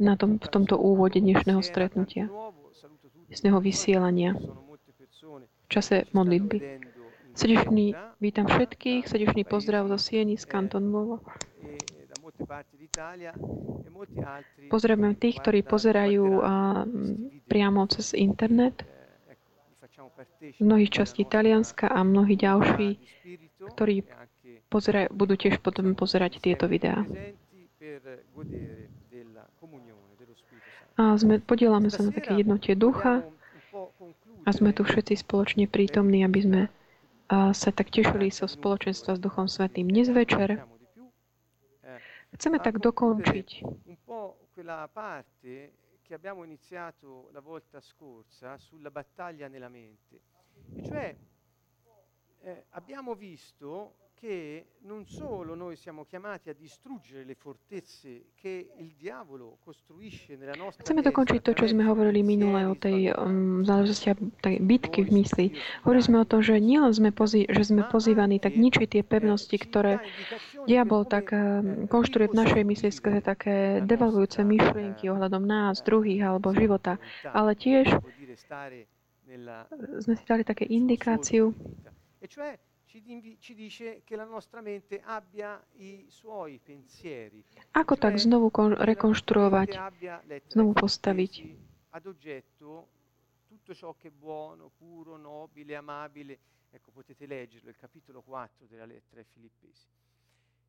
na tom, v tomto úvode dnešného stretnutia, dnešného vysielania v čase modlitby. Srdečný vítam všetkých, srdečný pozdrav zo Sieny z Kanton Nuovo. Pozdravujem tých, ktorí pozerajú priamo cez internet. Z mnohých častí Talianska a mnohí ďalší, ktorí pozerajú, budú tiež potom pozerať tieto videá. A sme, podielame sa na také jednotie ducha a sme tu všetci spoločne prítomní, aby sme sa tak tešili so spoločenstva s Duchom Svetým. Dnes večer chceme tak dokončiť che abbiamo iniziato la volta scorsa sulla battaglia nella mente. E cioè eh, abbiamo visto che non solo noi siamo chiamati a distruggere le fortezze che il diavolo costruisce nella nostra Chceme dokončiť to, čo sme hovorili minule o tej um, záležitosti tej bitky v mysli. Hovorili sme o tom, že nielen sme, pozý, že sme pozývaní tak ničiť tie pevnosti, ktoré diabol tak um, konštruuje v našej mysli skrze také devalvujúce myšlienky ohľadom nás, druhých alebo života, ale tiež sme si dali také indikáciu, ci dice che la nostra mente abbia i suoi pensieri. Ako tak znovu rekonštruovať, znovu postaviť? Ad oggetto tutto ciò che è buono, puro, nobile, amabile. Ecco, potete leggerlo, il capitolo 4 della lettera ai Filippesi.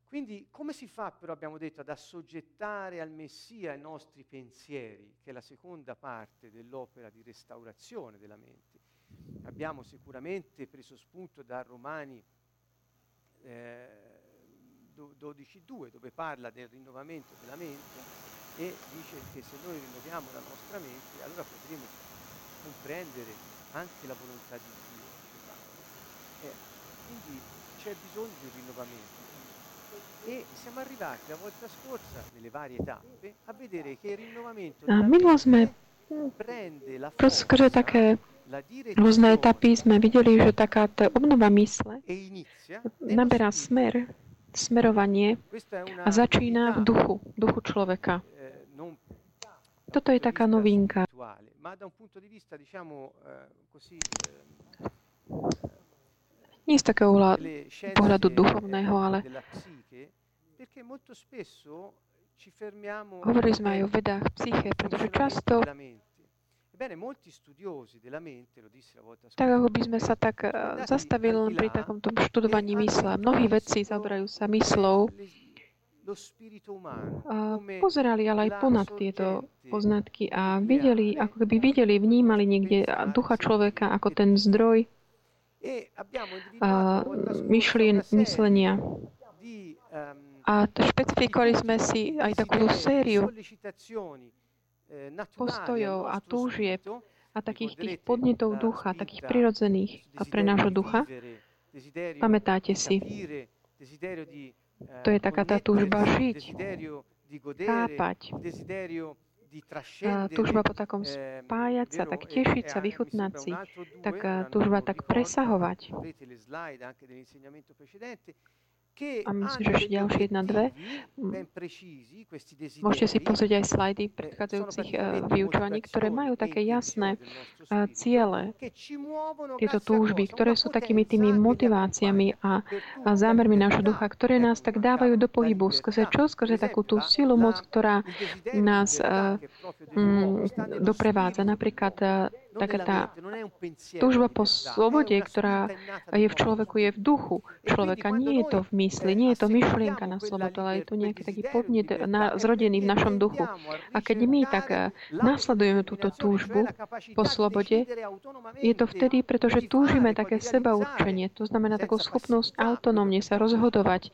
Quindi come si fa però, abbiamo detto, ad assoggettare al Messia i nostri pensieri, che è la seconda parte dell'opera di restaurazione della mente? Abbiamo sicuramente preso spunto da Romani eh, 12.2 dove parla del rinnovamento della mente e dice che se noi rinnoviamo la nostra mente allora potremo comprendere anche la volontà di Dio. Eh, quindi c'è bisogno di un rinnovamento. E siamo arrivati la volta scorsa, nelle varie tappe, a vedere che il rinnovamento della mente forza také rôzne etapy sme videli, že taká tá obnova mysle naberá smer, smerovanie a začína v duchu, duchu človeka. Toto je taká novinka. Nie z takého pohľadu duchovného, ale hovorili sme aj o vedách psyche, pretože často tak ako by sme sa tak eh, zastavili len pri takomto študovaní mysle. Mnohí vedci zaoberajú sa myslou a pozerali ale aj ponad tieto poznatky a videli, ako keby videli, vnímali niekde ducha človeka ako ten zdroj e a myšlien, myslenia. A špecifikovali sme si aj takú sériu Eh, postojov a túžieb a takých tých podnetov ducha, takých prirodzených a pre nášho ducha. Pamätáte si, to je taká tá túžba žiť, chápať, túžba po takom spájať sa, tak tešiť sa, vychutnať si, tak túžba tak presahovať. A myslím, že ešte ďalšie jedna, dve. Môžete si pozrieť aj slajdy predchádzajúcich uh, vyučovaní, ktoré majú také jasné uh, ciele, tieto túžby, ktoré sú takými tými motiváciami a, zámermi nášho ducha, ktoré nás tak dávajú do pohybu. Skrze čo? Skrze takú tú silu, moc, ktorá nás um, doprevádza. Napríklad taká tá túžba po slobode, ktorá je v človeku, je v duchu človeka. Nie je to v mysli, nie je to myšlienka na slobodu, ale je to nejaký taký podnet na, zrodený v našom duchu. A keď my tak eh, nasledujeme túto túžbu po slobode, je to vtedy, pretože túžime také seba určenie. To znamená takú schopnosť autonómne sa rozhodovať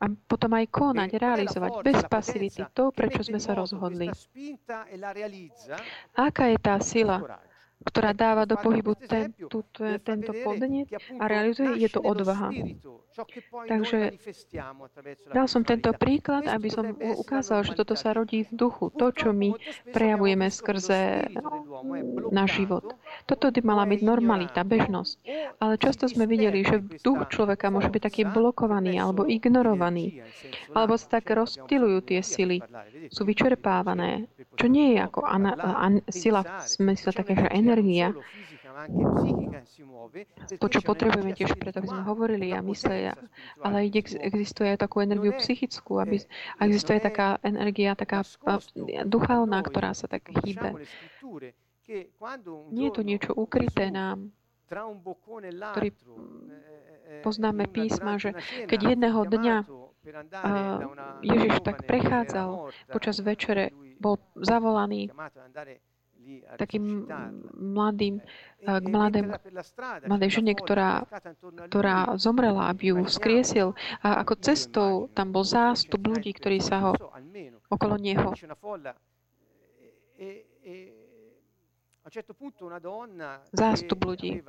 a potom aj konať, realizovať bez pasivity to, prečo sme sa rozhodli. Aká je tá sila, ktorá dáva do pohybu ten, tú, tento podnet a realizuje, je to odvaha. Takže dal som tento príklad, aby som ukázal, že toto sa rodí v duchu. To, čo my prejavujeme skrze náš život. Toto by mala byť normalita, bežnosť. Ale často sme videli, že duch človeka môže byť taký blokovaný alebo ignorovaný. Alebo sa tak rozptilujú tie sily. Sú vyčerpávané. Čo nie je ako ana, an, sila v smysle také, že energia, to, čo potrebujeme tiež preto, aby sme hovorili a mysleli, ale existuje aj takú energiu psychickú, aby, a existuje taká energia, taká duchovná, ktorá sa tak hýbe. Nie je to niečo ukryté nám, ktorý poznáme písma, že keď jedného dňa Ježiš tak prechádzal počas večere, bol zavolaný takým mladým, k mladém, mladej žene, ktorá, ktorá zomrela, aby ju vzkriesil. A ako cestou tam bol zástup ľudí, ktorí sa ho okolo neho zástup ľudí.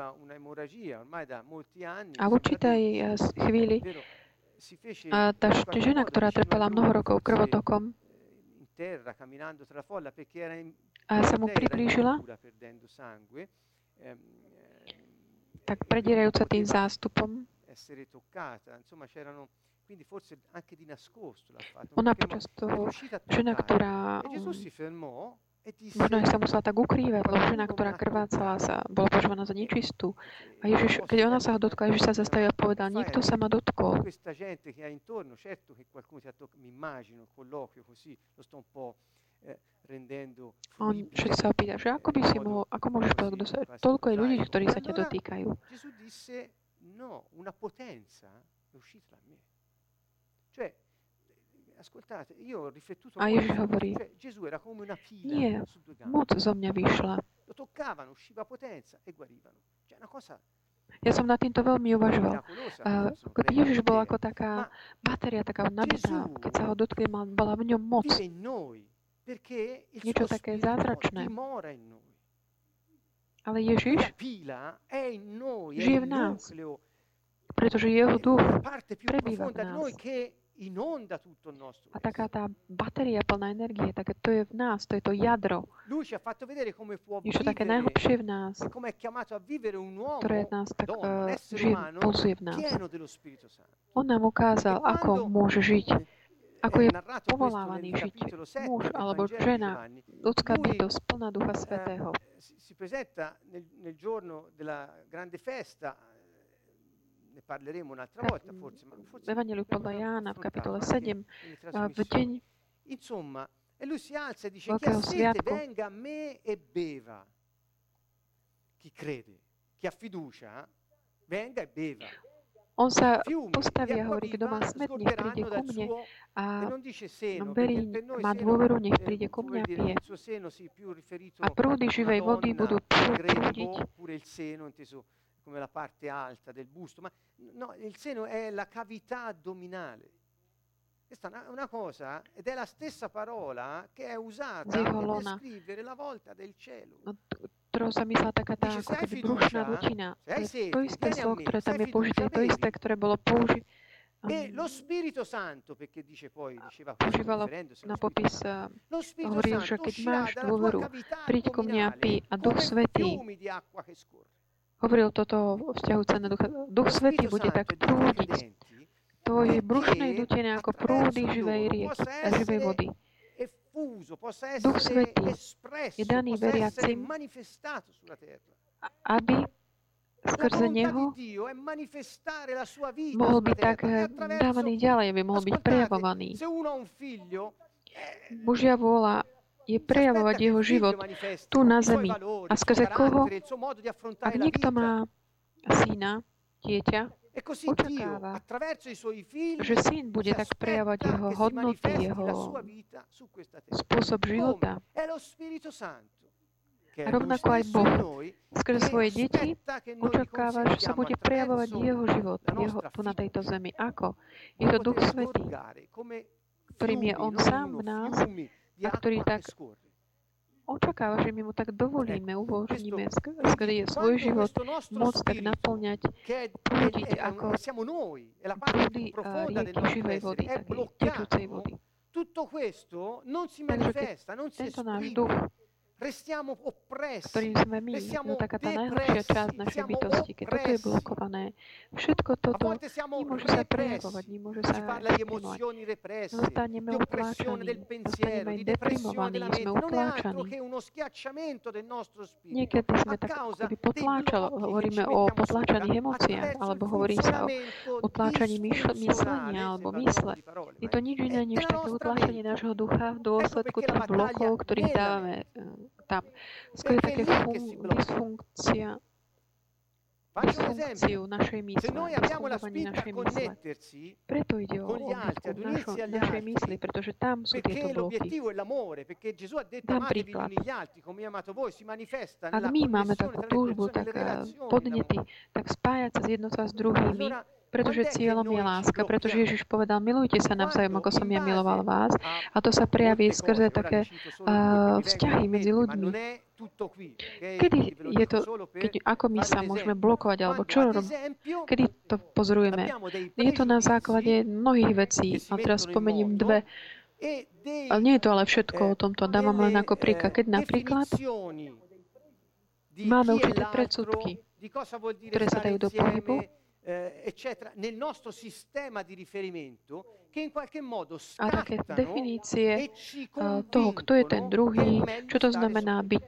A v určitej chvíli tá žena, ktorá trpela mnoho rokov krvotokom, a sa mu priblížila, tak predierajúca tým zástupom, ona počas toho, žena, ktorá Možno aj sa musela tak ukrývať, lebo žena, ktorá krvácala, sa, bola požovaná za nečistú. A Ježiš, keď ona sa ho dotkla, Ježiš sa zastavil a povedal, niekto sa ma dotkol. On všetci sa opýta, že ako by si mohol, ako môžeš povedať, kto sa, toľko je ľudí, ktorí sa ťa dotýkajú. No, una potenza è uscita da me. Cioè, a Ježiš hovorí, nie, moc zo mňa vyšla. E ja som nad týmto veľmi uvažoval. Ježiš bol ako taká batéria, taká nabitá. Keď sa ho dotkli, bola v ňom moc. Niečo také zázračné. Ale Ježiš žije v nás, pretože jeho duch prebýva v nás. A taká tá batéria plná energie, tak to je v nás, to je to jadro. Niečo také najhlbšie v nás, ktoré nás tak uh, žije, pulsuje v nás. On nám ukázal, ako môže žiť, ako je povolávaný žiť muž alebo žena, ľudská bytosť plná Ducha eh, Svetého. Si presenta nel, nel giorno della grande festa ne parleremo un'altra volta forse, ma forse Evangeliu podľa Jána v kapitole 7 v deň Insomma, e lui si alza e dice chi ha sete venga a me e beva. Chi crede, chi ha fiducia, venga e beva. On sa postaví a hovorí, kto má smet, nech príde ku mne a verí, má dôveru, nech príde ku mne a pije. A prúdy živej vody budú prúdiť come la parte alta del busto, ma no, il seno è la cavità addominale. Questa è una cosa, ed è la stessa parola che è usata per descrivere la volta del cielo. Ktorou sa myslela taká tá ako keby brušná dutina. To isté slovo, ktoré tam je použité, to isté, ktoré bolo použité. E lo Spirito Santo, perché dice poi, diceva používalo na popis, hovoril, že keď máš dôveru, príď ku mne a pí a Duch Svetý hovoril toto vzťahujúce na ducha. Duch Svetý bude tak prúdiť tvojej brušnej dutine ako prúdy živej rieky, živej vody. Duch Svetý je daný veriacim, aby skrze Neho mohol byť tak dávaný ďalej, aby mohol byť prejavovaný. Božia vôľa je prejavovať jeho život tu na zemi. A skrze koho? Ak niekto má syna, dieťa, očakáva, že syn bude tak prejavovať jeho. hodnoty, jeho spôsob života. A rovnako aj Boh. skrze svoje deti očakáva, že sa bude prejavovať jeho život. jeho, tu na tejto zemi. Ako? Je to Duch Svetý, ktorým je On sám v nás a ktorý tak očakáva, že my mu tak dovolíme, uvoľníme skrze svoj život moc tak naplňať, prúdiť ako prúdy rieky živej vody, takej tečúcej vody. Tutto questo non si manifesta, non si esprime ktorým sme my, no taká tá najlepšia časť našej bytosti, keď toto je blokované, všetko toto nemôže sa prejavovať, nemôže sa exprimovať. Zostaneme utláčaní, zostaneme deprimovaní, sme utláčaní. Niekedy sme tak keby potláčali, hovoríme o potláčaných emóciách, alebo hovorí sa o utláčaní myslenia alebo mysle. Je to nič iné, než také utláčanie nášho ducha v dôsledku tých blokov, ktorých dávame tam. Skôr je také fun- dysfunkcia, dysfunkciu našej mysle, dysfungovanie našej mysle. Preto ide o obnovku našo, našej mysli, pretože tam sú tieto bloky. Dám príklad. Ak my máme takú túžbu, tak podnety, tak spájať sa z jednota s druhými, pretože cieľom je láska, pretože Ježiš povedal, milujte sa navzájom, ako som ja miloval vás. A to sa prejaví skrze také uh, vzťahy medzi ľuďmi. Kedy je to, keď, ako my sa môžeme blokovať, alebo čo robíme, kedy to pozorujeme? Je to na základe mnohých vecí. A teraz spomením dve. Ale nie je to ale všetko o tomto. Dávam len ako príklad. Keď napríklad máme určité predsudky, ktoré sa dajú do pohybu, eh, eccetera, nel nostro sistema di riferimento, che in qualche modo a také definície toho, kto je ten druhý, čo to znamená byť,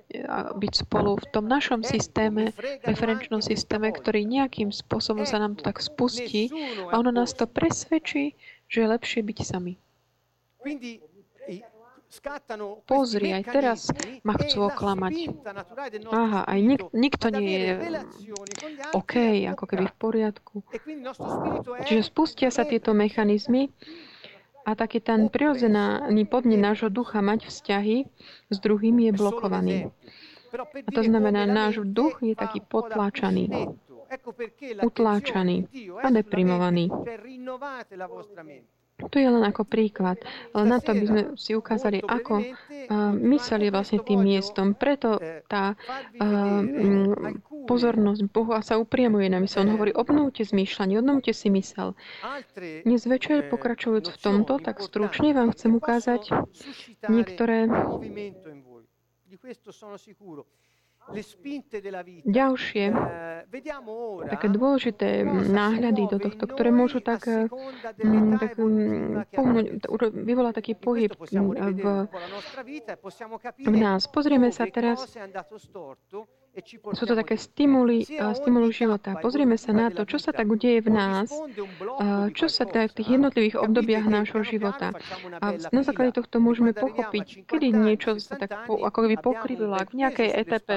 byť spolu v tom našom systéme, referenčnom systéme, ktorý nejakým spôsobom sa nám to tak spustí a ono nás to presvedčí, že je lepšie byť sami. Pozri, aj teraz ma chcú oklamať. Aha, aj nik, nikto nie je OK, ako keby v poriadku. Čiže spustia sa tieto mechanizmy a taký ten prirodzený podnet nášho ducha mať vzťahy s druhými je blokovaný. A to znamená, náš duch je taký potláčaný, utláčaný a deprimovaný. To je len ako príklad, ale na to, aby sme si ukázali, ako mysel je vlastne tým miestom. Preto tá pozornosť Boha sa upriamuje na mysel. On hovorí, obnovte zmýšľanie, obnovte si mysel. Dnes večer, pokračujúc v tomto, tak stručne vám chcem ukázať niektoré Ďalšie. Eh, také dôležité náhľady do tohto, ktoré môžu tak, eh, mm, tak mm, pohnúť, vyvolať taký pohyb mm, v, v nás. Pozrieme sa teraz sú to také stimuly, stimuly života. Pozrieme sa na to, čo sa tak udeje v nás, čo sa tak v tých jednotlivých obdobiach nášho života. A na základe tohto môžeme pochopiť, kedy niečo sa tak po, ako by pokrivilo, ak v nejakej etape.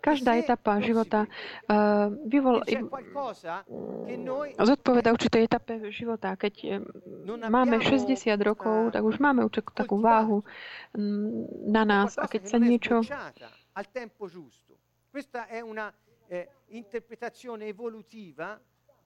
Každá etapa života uh, vyvol, zodpoveda určitej etape života. Keď máme 60 rokov, tak už máme určitú takú váhu na nás. A keď sa niečo Questa è una eh, interpretazione evolutiva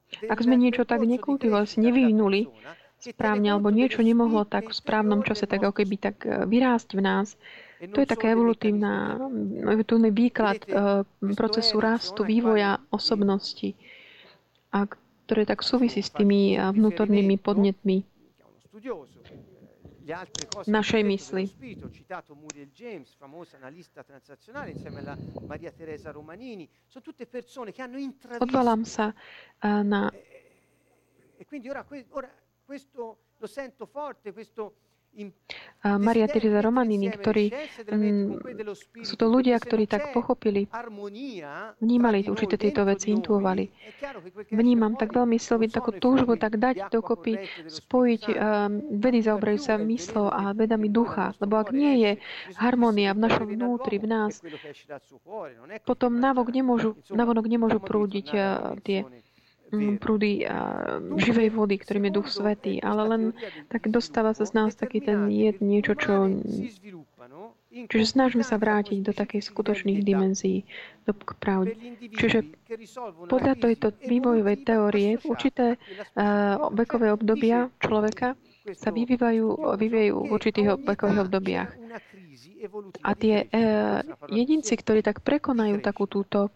ak sme niečo tak nekultivovali, si nevyvinuli správne, alebo niečo nemohlo tak v správnom čase tak ako keby tak eh, vyrásť v nás, e to je taká evolutívna, evolutívny výklad uh, procesu rastu, vývoja osobnosti, a ktoré tak súvisí s tými uh, vnútornými podnetmi našej mysli. Odvolám sa na e quindi ora, ora questo lo sento forte, questo Maria Teresa Romanini, ktorí m, sú to ľudia, ktorí tak pochopili, vnímali určité tieto veci, intuovali. Vnímam tak veľmi silný takú túžbu, tak dať dokopy, spojiť um, vedy zaoberajú sa myslou a vedami ducha, lebo ak nie je harmonia v našom vnútri, v nás, potom navok nemôžu, navonok nemôžu prúdiť uh, tie Mm, prúdy živej vody, ktorým je Duch Svetý, ale len tak dostáva sa z nás taký ten jed, niečo, čo... Čiže snažíme sa vrátiť do takej skutočných dimenzií, do pravdy. Čiže podľa tejto vývojovej teórie v určité uh, vekové obdobia človeka sa vyvíjajú, vyvíjajú v určitých vekových obdobiach. A tie uh, jedinci, ktorí tak prekonajú takú túto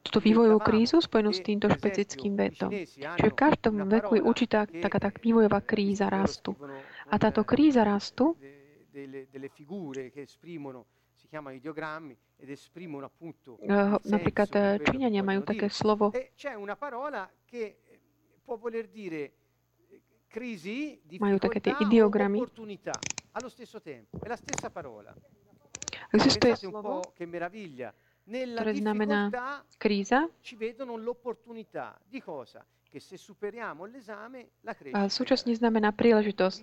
túto vývojovú krízu spojenú s týmto špecifickým vetom. Čiže v každom veku je určitá taká tak vývojová kríza rastu. A táto kríza rastu napríklad Číňania majú také slovo majú také tie ideogramy. Existuje slovo, ktoré znamená kríza a súčasne znamená príležitosť.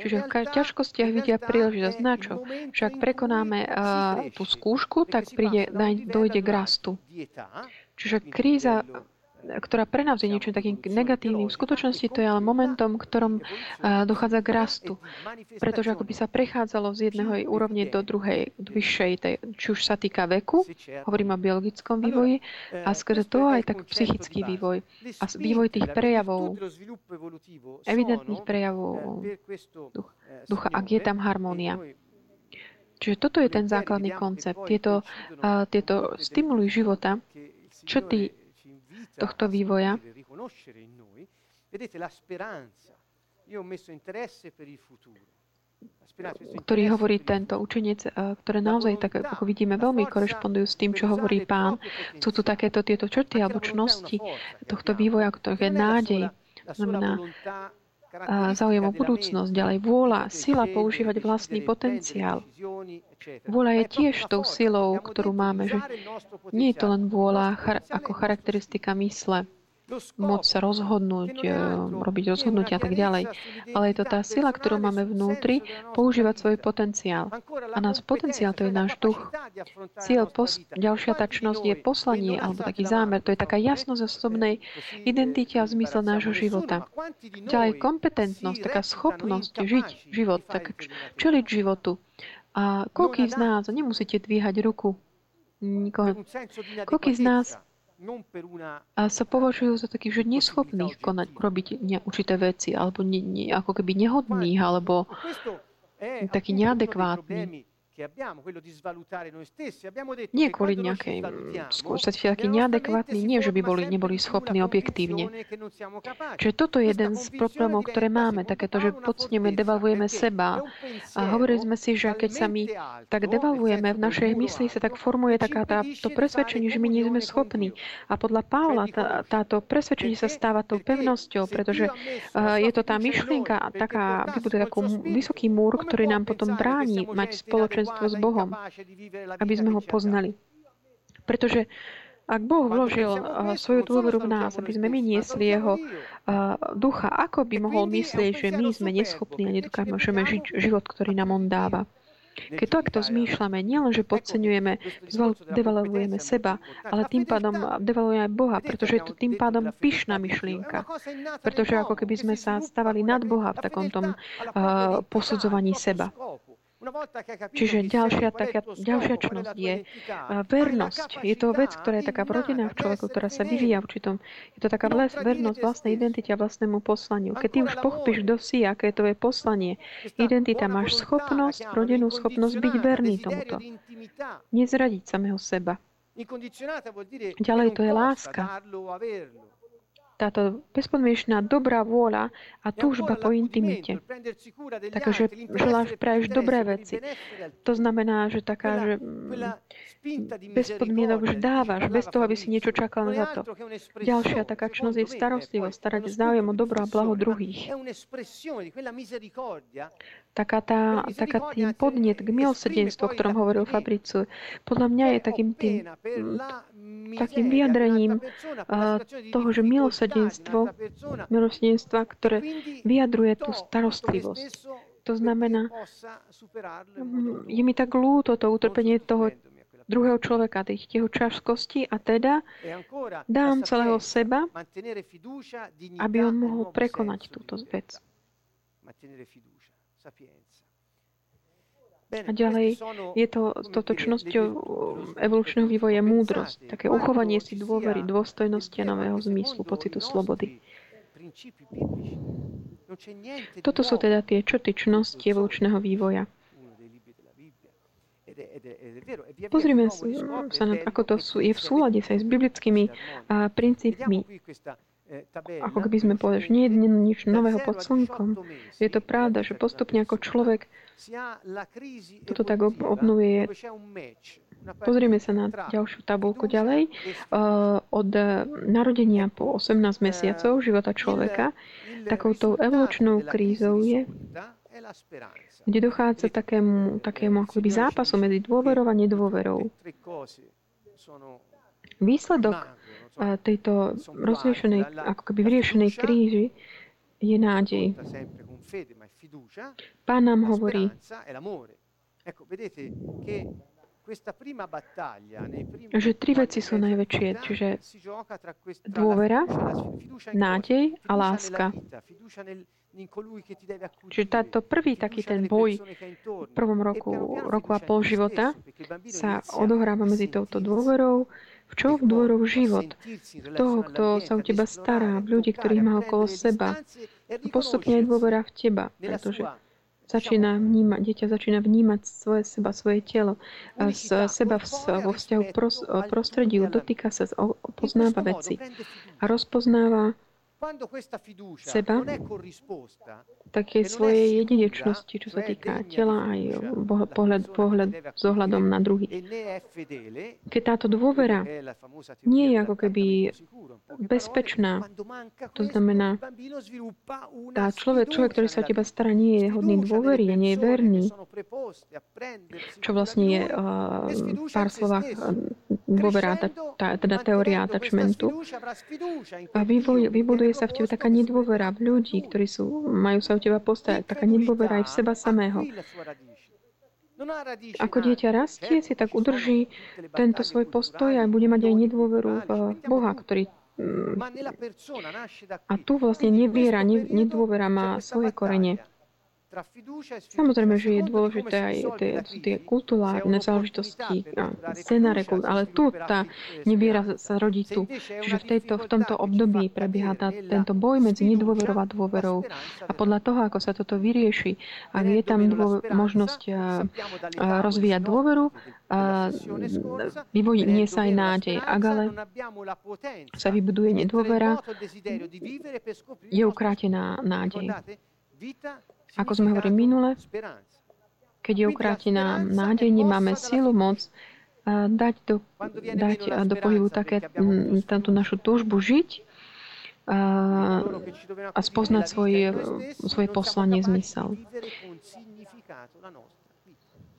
Čiže v ťažkostiach vidia príležitosť. Na čo? Že ak prekonáme uh, tú skúšku, tak príde, dojde k rastu. Čiže kríza ktorá pre nás je niečo takým negatívnym. V skutočnosti to je ale momentom, ktorom dochádza k rastu. Pretože ako by sa prechádzalo z jedného úrovne do druhej, vyššej, tej, či už sa týka veku, hovorím o biologickom vývoji, a skrze to aj tak psychický vývoj. A vývoj tých prejavov, evidentných prejavov ducha, ak je tam harmónia. Čiže toto je ten základný koncept. Tieto, uh, tieto stimuly života, čo ty tohto vývoja, ktorý hovorí tento učenec, ktoré naozaj, tak ako vidíme, veľmi korešpondujú s tým, čo hovorí pán. Sú tu takéto tieto črty alebo čnosti tohto vývoja, ktoré je nádej. Znamená, záujem o budúcnosť, ďalej vôľa, sila používať vlastný potenciál. Vôľa je tiež tou silou, ktorú máme, že nie je to len vôľa char- ako charakteristika mysle, môcť sa rozhodnúť, e, robiť rozhodnutia a tak ďalej. Ale je to tá sila, ktorú máme vnútri, používať svoj potenciál. A náš potenciál to je náš duch. Cieľ, pos- ďalšia tačnosť je poslanie alebo taký zámer. To je taká jasnosť osobnej identite a zmysle nášho života. Ďalej kompetentnosť, taká schopnosť žiť život, tak čeliť životu. A koľký z nás, nemusíte dvíhať ruku, nikoho, koľký z nás sa považujú za takých, že neschopných konať, robiť určité veci, alebo ne, ne, ako keby nehodných, alebo taký neadekvátny. Nie kvôli nejakej skúsenosti, taký neadekvátny, nie, že by boli, neboli schopní objektívne. Čiže toto je jeden z problémov, ktoré máme, takéto, že podcenujeme, devalvujeme seba. A hovorili sme si, že keď sa my tak devalvujeme, v našej mysli sa tak formuje taká tá, to presvedčenie, že my nie sme schopní. A podľa Pavla tá, táto presvedčenie sa stáva tou pevnosťou, pretože uh, je to tá myšlienka, taká, vybuduje taký vysoký múr, ktorý nám potom bráni mať spoločenstvo spoločenstvo s Bohom, aby sme ho poznali. Pretože ak Boh vložil uh, svoju dôveru v nás, aby sme my niesli jeho uh, ducha, ako by mohol myslieť, že my sme neschopní a nedokážeme žiť život, ktorý nám on dáva? Keď takto zmýšľame, nielen, že podceňujeme, devalvujeme seba, ale tým pádom devalvujeme aj Boha, pretože je to tým pádom pyšná myšlienka. Pretože ako keby sme sa stavali nad Boha v takom tom uh, posudzovaní seba. Čiže ďalšia, taká, ďalšia čnosť je vernosť. Je to vec, ktorá je taká vrodená v človeku, ktorá sa vyvíja v určitom. Je to taká vernosť vlastnej identite a vlastnému poslaniu. Keď ty už pochopíš, kto si, aké je tvoje poslanie, identita, máš schopnosť, rodenú schopnosť byť verný tomuto. Nezradiť samého seba. Ďalej to je láska táto bezpodmienečná dobrá vôľa a túžba po intimite. Takže želáš, praješ dobré veci. To znamená, že taká, že bez podmienok už dávaš, bez toho, aby si niečo čakal za to. Ďalšia taká čnosť je starostlivosť, starať záujem o dobro a blaho druhých. Taká, tá, taká tým podnet k milosrdenstvu, o ktorom hovoril Fabricu, podľa mňa je takým tým takým vyjadrením toho, že milosrdenstvo, milosrdenstva, ktoré vyjadruje tú starostlivosť. To znamená, mm, je mi tak ľúto to utrpenie toho druhého človeka, tých jeho čažkosti a teda dám celého seba, aby on mohol prekonať túto vec. A ďalej je to touto čnosťou evolučného vývoja múdrosť, také uchovanie si dôvery, dôstojnosti a nového zmyslu, pocitu slobody. Toto sú teda tie črty čnosti evolučného vývoja. Pozrime sa na ako to sú, je v súlade sa aj s biblickými uh, princípmi. Ako keby sme povedali, že nie je nič nového pod slnkom. Je to pravda, že postupne ako človek toto tak obnovuje. Pozrieme sa na ďalšiu tabulku ďalej. Uh, od narodenia po 18 mesiacov života človeka takouto evolučnou krízou je kde dochádza takému, takému akoby zápasu medzi dôverou a nedôverou. Výsledok tejto rozriešenej, ako keby vyriešenej kríži je nádej. Pán nám hovorí, že tri veci sú najväčšie, čiže dôvera, nádej a láska. Čiže táto prvý taký ten boj v prvom roku, roku a pol života sa odohráva medzi touto dôverou, v čo v dôverou život toho, kto sa o teba stará, v ľudí, ktorých má okolo seba. Postupne aj dôvera v teba, pretože začína vnímať, dieťa začína vnímať svoje seba, svoje telo, z seba v, vo vzťahu pros, prostrediu, dotýka sa, poznáva veci a rozpoznáva seba, také svojej jedinečnosti, čo sa týka tela aj pohľad, pohľad s ohľadom na druhý. Keď táto dôvera nie je ako keby bezpečná, to znamená, tá človek, človek, ktorý sa o teba stará, nie je hodný dôvery, nie je verný, čo vlastne je uh, v pár slovách dôvera, tá, tá, teda teória attachmentu, a vybuduje vybuduje sa v tebe taká nedôvera v ľudí, ktorí sú, majú sa o teba postarať, taká nedôvera aj v seba samého. Ako dieťa rastie, si tak udrží tento svoj postoj a bude mať aj nedôveru v Boha, ktorý mm, a tu vlastne neviera, nedôvera má svoje korene. Samozrejme, že je dôležité aj tie, tie kulturálne záležitosti, scenáre, ale tu tá neviera sa rodí tu. Čiže v, tejto, v tomto období prebieha tá, tento boj medzi nedôverou a dôverou. A podľa toho, ako sa toto vyrieši, ak je tam dôver, možnosť a, a rozvíjať dôveru, a sa aj nádej. Ak ale sa vybuduje nedôvera, je ukrátená nádej. Ako sme hovorili minule, keď je ukrátená nádej, nemáme silu, moc dať do, dať do pohybu také, tú našu túžbu žiť a, a spoznať svoje, svoje poslanie, zmysel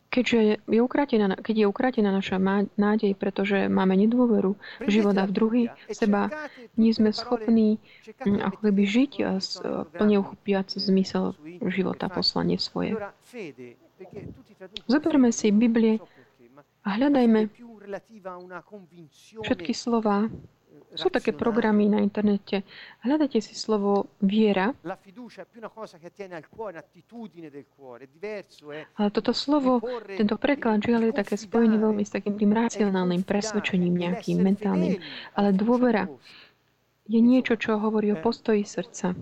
keďže je ukratená, keď je ukratená naša nádej, pretože máme nedôveru života v druhý, seba, nie sme schopní mm, ako keby žiť a plne uchopiať zmysel života, poslanie svoje. Zoberme si Biblie a hľadajme všetky slova, sú také programy na internete. Hľadajte si slovo viera. Ale toto slovo, tento preklad, žiaľ je také spojené veľmi s takým tým racionálnym presvedčením nejakým mentálnym. Ale dôvera je niečo, čo hovorí o eh. postoji srdca.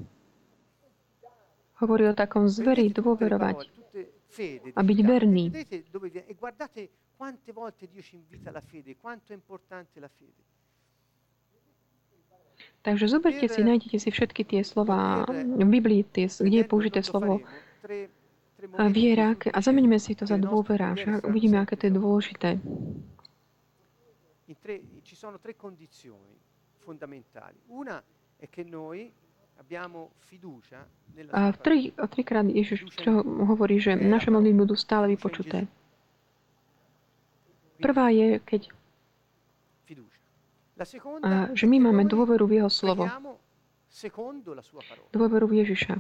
Hovorí o takom zveri dôverovať a byť verný. Quante volte Dio ci invita alla fede, quanto è importante la fede. Takže zoberte si, nájdete si všetky tie slova v Biblii, tie, kde je použité slovo viera a zameňme si to za dôvera, že uvidíme, aké to je dôležité. Ci sono tre condizioni fondamentali. Una è che noi abbiamo fiducia a tri, trikrát Ježiš čo hovorí, že naše modlitby budú stále vypočuté. Prvá je, keď a že my máme dôveru v Jeho slovo. Dôveru v Ježiša.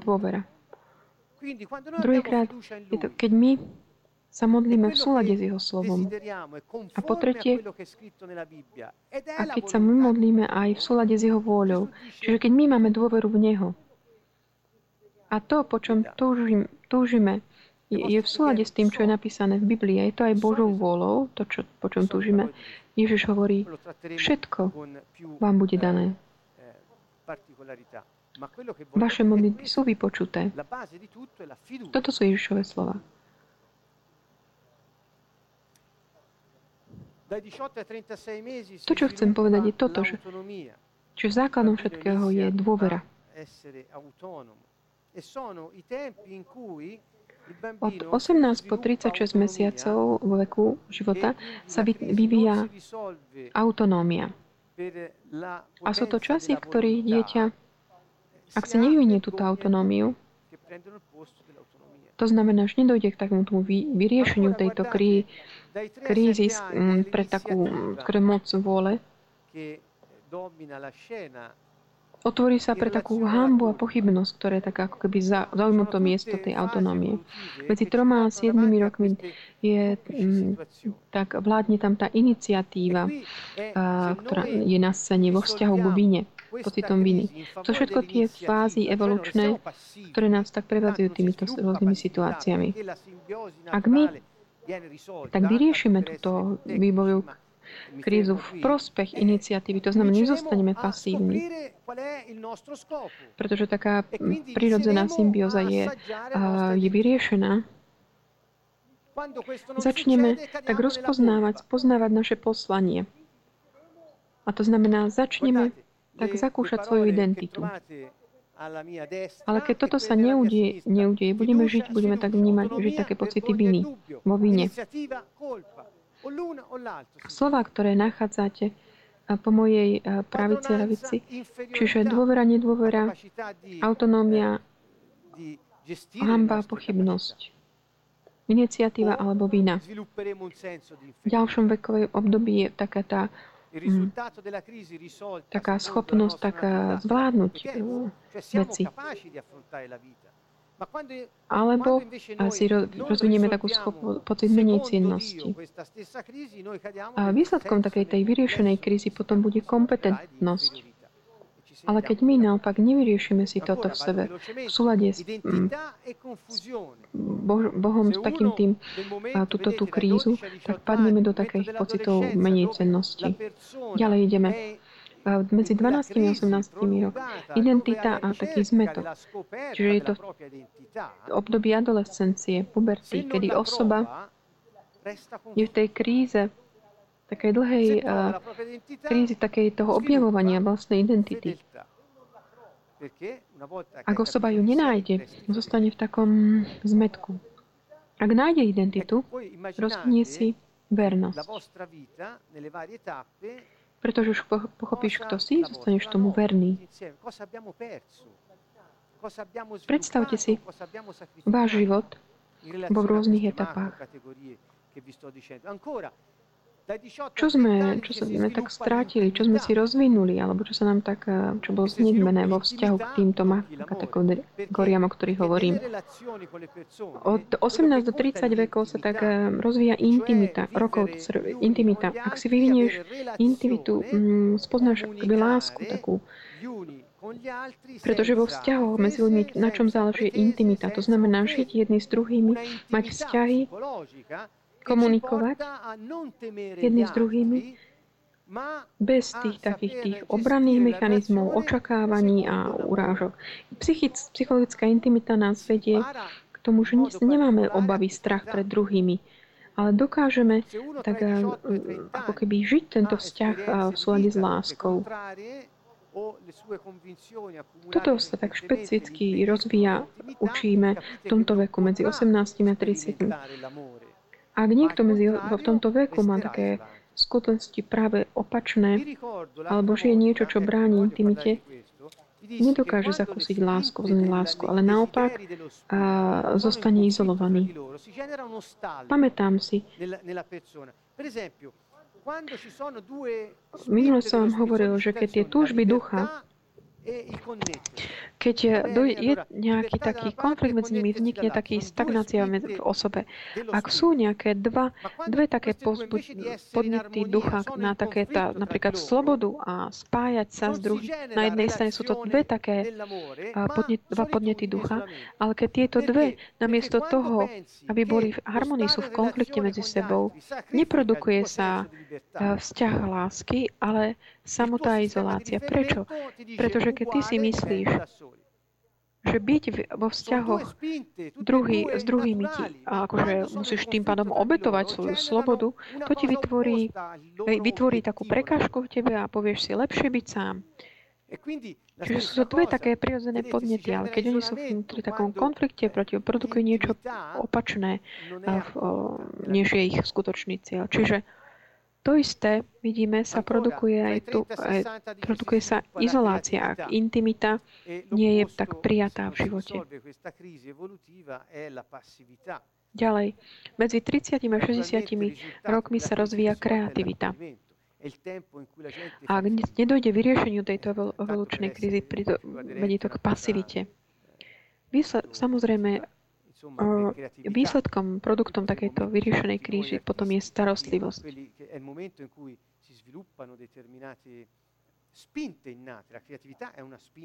Dôvera. Druhýkrát je to, keď my sa modlíme v súlade s Jeho slovom. A po tretie, a keď sa my modlíme aj v súlade s Jeho vôľou. Čiže keď my máme dôveru v Neho. A to, po čom túžim, túžime, je, je v súlade s tým, čo je napísané v Biblii. Je to aj Božou vôľou, to, čo, po čom túžime. Ježiš hovorí, všetko vám bude dané. Vaše modlitby sú vypočuté. Toto sú Ježišové slova. To, čo chcem povedať, je toto, že, že základom všetkého je dôvera. Od 18 po 36 mesiacov vo veku života sa vyvíja autonómia. A sú to časy, v ktorých dieťa, ak sa nevyvinie túto autonómiu, to znamená, že nedojde k takému vyriešeniu tejto krí, krízy pre takú skôr moc vôle, otvorí sa pre takú hambu a pochybnosť, ktoré je taká ako keby zaujíma to miesto tej autonómie. Medzi troma a siedmimi rokmi je, m, tak vládne tam tá iniciatíva, ktorá je na scéne vo vzťahu k vine pocitom viny. To všetko tie fázy evolučné, ktoré nás tak prevádzajú týmito rôznymi situáciami. Ak my tak vyriešime túto vývoju krízu v prospech iniciatívy, to znamená, nezostaneme pasívni, pretože taká prirodzená symbióza je, je vyriešená, začneme tak rozpoznávať, spoznávať naše poslanie. A to znamená, začneme tak zakúšať svoju identitu. Ale keď toto sa neudeje, neudeje, budeme žiť, budeme tak vnímať, žiť také pocity viny, vo vine. Slova, ktoré nachádzate po mojej pravici a levici, čiže dôvera, nedôvera, autonómia, hamba, pochybnosť, iniciatíva alebo vina. V ďalšom vekovej období je taká tá Mm. taká schopnosť tak zvládnuť veci. Alebo si rozvinieme takú schopnosť, pocit menej cennosti. A výsledkom takej tej vyriešenej krízy potom bude kompetentnosť. ale keď my naopak nevyriešime si toto v sebe, v súlade s, mm, Bohom, s takým tým, a túto tú krízu, tak padneme do takých pocitov menej cennosti. Ďalej ideme medzi 12 a 18 rok. Identita a taký zmetok. Čiže je to obdobie adolescencie, puberty, kedy osoba je v tej kríze takej dlhej uh, krízy, takej toho objavovania vlastnej identity. Ak osoba ju nenájde, zostane v takom zmetku. Ak nájde identitu, rozhodne si vernosť. Pretože už pochopíš, kto si, zostaneš tomu verný. Predstavte si váš život vo rôznych etapách. Čo sme, čo sme tak strátili, čo sme si rozvinuli, alebo čo sa nám tak, eh, čo bolo znedmené vo vzťahu k týmto kategóriám, o ktorých hovorím. Od 18 do 30 vekov sa tak eh, rozvíja intimita, rokov intimita. Ak si vyvinieš intimitu, mm, spoznáš akoby lásku takú, pretože vo vzťahoch medzi ľuďmi, na čom záleží intimita, to znamená žiť jedni s druhými, mať vzťahy, komunikovať jedni s druhými bez tých takých tých obranných mechanizmov, očakávaní a urážok. Psychic, psychologická intimita nás vedie k tomu, že nemáme obavy, strach pred druhými, ale dokážeme tak eh, ako keby žiť tento vzťah eh, v súlade s láskou. Toto sa tak špecificky rozvíja, učíme v tomto veku medzi 18 a 30. Ak niekto medzi, v tomto veku má také skutočnosti práve opačné, alebo že je niečo, čo bráni intimite, nedokáže zakúsiť lásku, vznať lásku, ale naopak a, zostane izolovaný. Pamätám si, Minule som vám hovoril, že keď tie túžby ducha keď je nejaký taký konflikt medzi nimi, vznikne taký stagnácia v osobe. Ak sú nejaké dva, dve také podnety ducha na také, tá, napríklad slobodu a spájať sa s druhým, na jednej strane sú to dve také podnet, dva podnety ducha, ale keď tieto dve, namiesto toho, aby boli v harmonii, sú v konflikte medzi sebou, neprodukuje sa vzťah lásky, ale samotná izolácia. Prečo? Pretože keď ty si myslíš, že byť vo vzťahoch druhý, s druhými ti, a akože musíš tým pádom obetovať svoju slobodu, to ti vytvorí, vytvorí takú prekážku v tebe a povieš si, lepšie byť sám. Čiže sú to dve také prirodzené podnety, ale keď oni sú v takom konflikte, proti produkujú niečo opačné, než je ich skutočný cieľ. Čiže to isté, vidíme, sa produkuje aj tu, aj, produkuje sa izolácia, ak intimita nie je tak prijatá v živote. Ďalej, medzi 30 a 60 rokmi sa rozvíja kreativita. A ak nedojde vyriešeniu tejto evolučnej krízy, vedie to k pasivite. Výsled, samozrejme, Výsledkom, produktom takejto vyriešenej kríži potom je starostlivosť.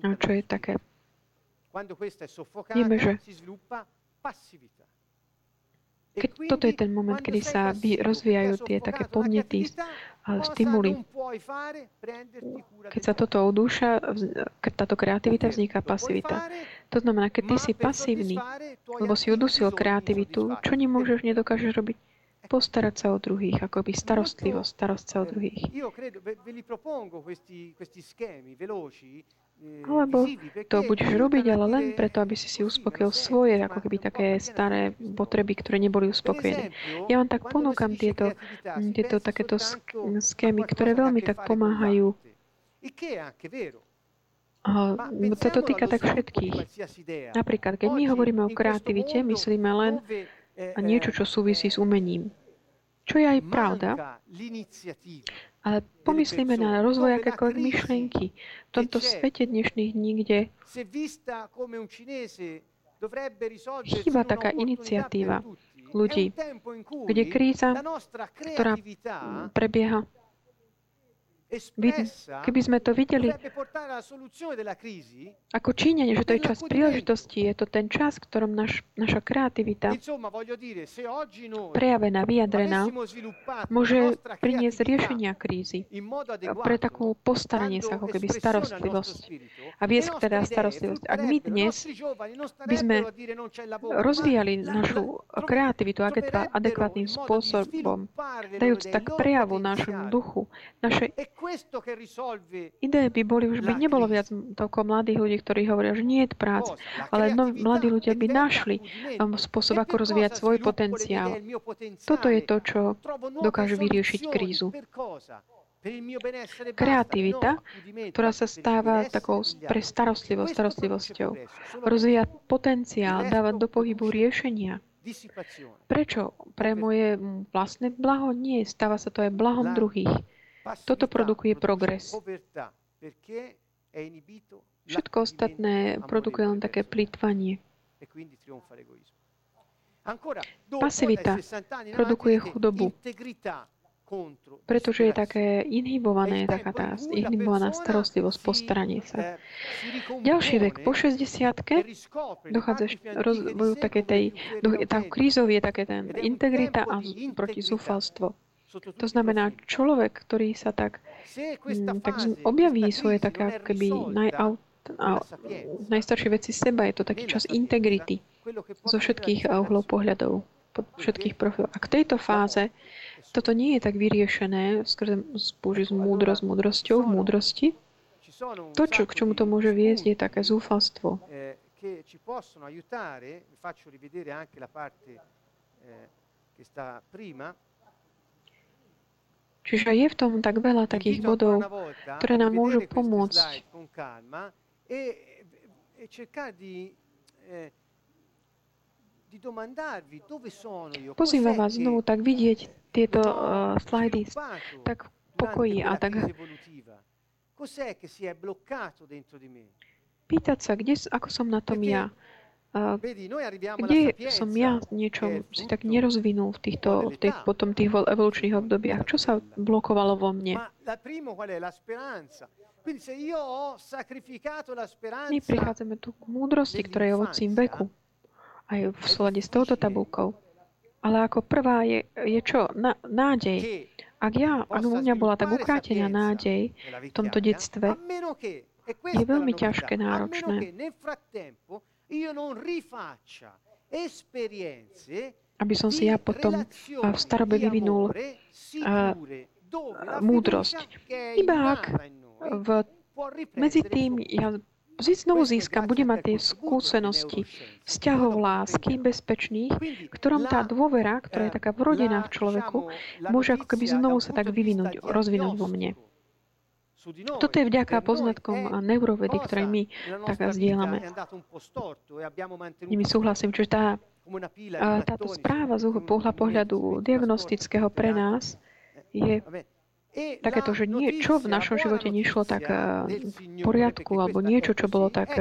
A čo je také? Vieme, že keď toto je ten moment, kedy sa rozvíjajú tie také podnety, stimuly. Keď sa toto udúša, keď táto kreativita vzniká pasivita. To znamená, keď ty si pasívny, lebo si udusil kreativitu, čo nemôžeš, nedokážeš robiť? Postarať sa o druhých, akoby starostlivosť, starosť sa o druhých. Alebo to budeš robiť, ale len preto, aby si si uspokojil svoje, ako keby také staré potreby, ktoré neboli uspokojené. Ja vám tak ponúkam tieto, tieto takéto schémy, ktoré veľmi tak pomáhajú. A sa to týka tak všetkých. Napríklad, keď my hovoríme o kreativite, myslíme len niečo, čo súvisí s umením. Čo je aj pravda, ale pomyslíme na rozvoj akékoľvek myšlienky v tomto svete dnešných dní, kde chýba taká iniciatíva ľudí, kde kríza, ktorá prebieha Keby sme to videli ako Číňanie, že to je čas príležitosti, je to ten čas, v ktorom naš, naša kreativita prejavená, vyjadrená, môže priniesť riešenia krízy. pre takú postaranie sa, ako keby starostlivosť a viesť teda starostlivosť. Ak my dnes by sme rozvíjali našu kreativitu adekvátnym spôsobom, dajúc tak prejavu našemu duchu, našej Ideje by boli, už by nebolo viac toľko mladých ľudí, ktorí hovoria, že nie je prác, ale no, mladí ľudia by našli um, spôsob, ako rozvíjať svoj potenciál. Toto je to, čo dokáže vyriešiť krízu. Kreativita, ktorá sa stáva takou pre starostlivosť, starostlivosťou, rozvíja potenciál, dáva do pohybu riešenia. Prečo? Pre moje vlastné blaho? Nie, stáva sa to aj blahom druhých. Toto produkuje progres. Všetko ostatné produkuje len také plýtvanie. Pasivita produkuje chudobu, pretože je také inhibované, taká tá inhibovaná starostlivosť, postaranie sa. Ďalší vek, po 60 dochádza rozvoju také tej, tá krízov je také ten integrita a proti zúfalstvo. To znamená, človek, ktorý sa tak, mm, tak objaví svoje také keby najaut, najstaršie veci seba, je to taký čas integrity zo všetkých uhlov pohľadov, všetkých profilov. A k tejto fáze toto nie je tak vyriešené skrze s múdrosť, múdrosťou, v múdrosti. To, čo, k čomu to môže viesť, je také zúfalstvo. che ci possono aiutare, vi faccio rivedere anche la parte eh, che sta prima, Čiže je v tom tak veľa takých bodov, ktoré nám môžu pomôcť. Pozývam vás znovu tak vidieť tieto uh, slajdy tak pokoji a tak Pýtať sa, kde, ako som na tom ja. Kde som ja niečo si tak nerozvinul v týchto, v tých, potom tých evolučných obdobiach? Čo sa blokovalo vo mne? My prichádzame tu k múdrosti, ktorá je ovocím veku. Aj v slade s touto tabulkou. Ale ako prvá je, je čo? Na, nádej. Ak ja, ak u mňa bola tak ukrátená nádej v tomto detstve, je veľmi ťažké, náročné aby som si ja potom v starobe vyvinul múdrosť. Iba ak v, medzi tým ja znovu získam, budem mať tie skúsenosti vzťahov lásky, bezpečných, ktorom tá dôvera, ktorá je taká vrodená v človeku, môže ako keby znovu sa tak vyvinúť, rozvinúť vo mne. Toto je vďaka poznatkom a neurovedy, ktoré my tak zdieľame. Nimi súhlasím, čiže tá, táto správa z pohľa pohľadu diagnostického pre nás je takéto, že niečo v našom živote nešlo tak v poriadku, alebo niečo, čo bolo tak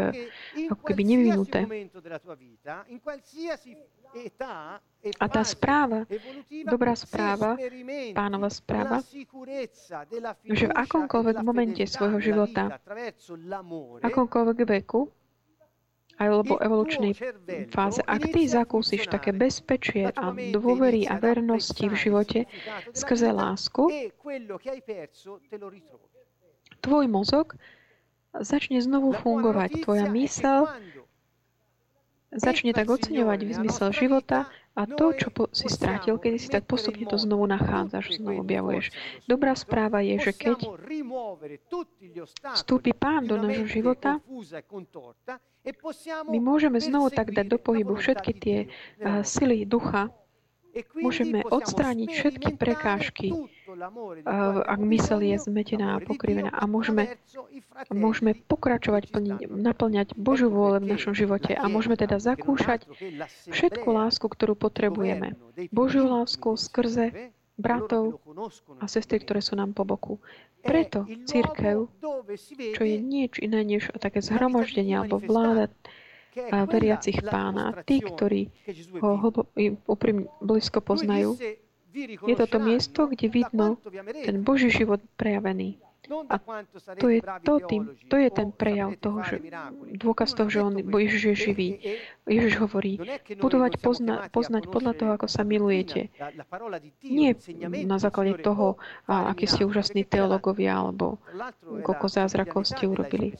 ako keby nevyvinuté. A tá správa, dobrá správa, pánova správa, že v akomkoľvek momente svojho života, akomkoľvek veku, alebo evolučnej fáze, ak ty zakúsiš také bezpečie a dôvery a vernosti v živote skrze lásku, tvoj mozog začne znovu fungovať. Tvoja mysel začne tak oceňovať zmysel života a to, čo po, si strátil, keď si tak postupne to znovu nachádzaš, znovu objavuješ. Dobrá správa je, že keď vstúpi Pán do nášho života, my môžeme znovu tak dať do pohybu všetky tie uh, sily ducha, môžeme odstrániť všetky prekážky, ak mysel je zmetená a pokrivená a môžeme, môžeme pokračovať, plniť, naplňať Božiu vôle v našom živote a môžeme teda zakúšať všetku lásku, ktorú potrebujeme. Božiu lásku skrze bratov a sestry, ktoré sú nám po boku. Preto církev, čo je nič iné než také zhromaždenie alebo vláda veriacich pána, tí, ktorí ho hlbo, úprimne blízko poznajú, je toto miesto, kde vidno ten Boží život prejavený. A to je, to, tým, to je ten prejav toho, že dôkaz toho, že on, bo Ježiš je živý. Ježiš hovorí, budovať pozna, poznať podľa toho, ako sa milujete. Nie na základe toho, a, akí ste úžasní teológovia, alebo koľko zázrakov ste urobili.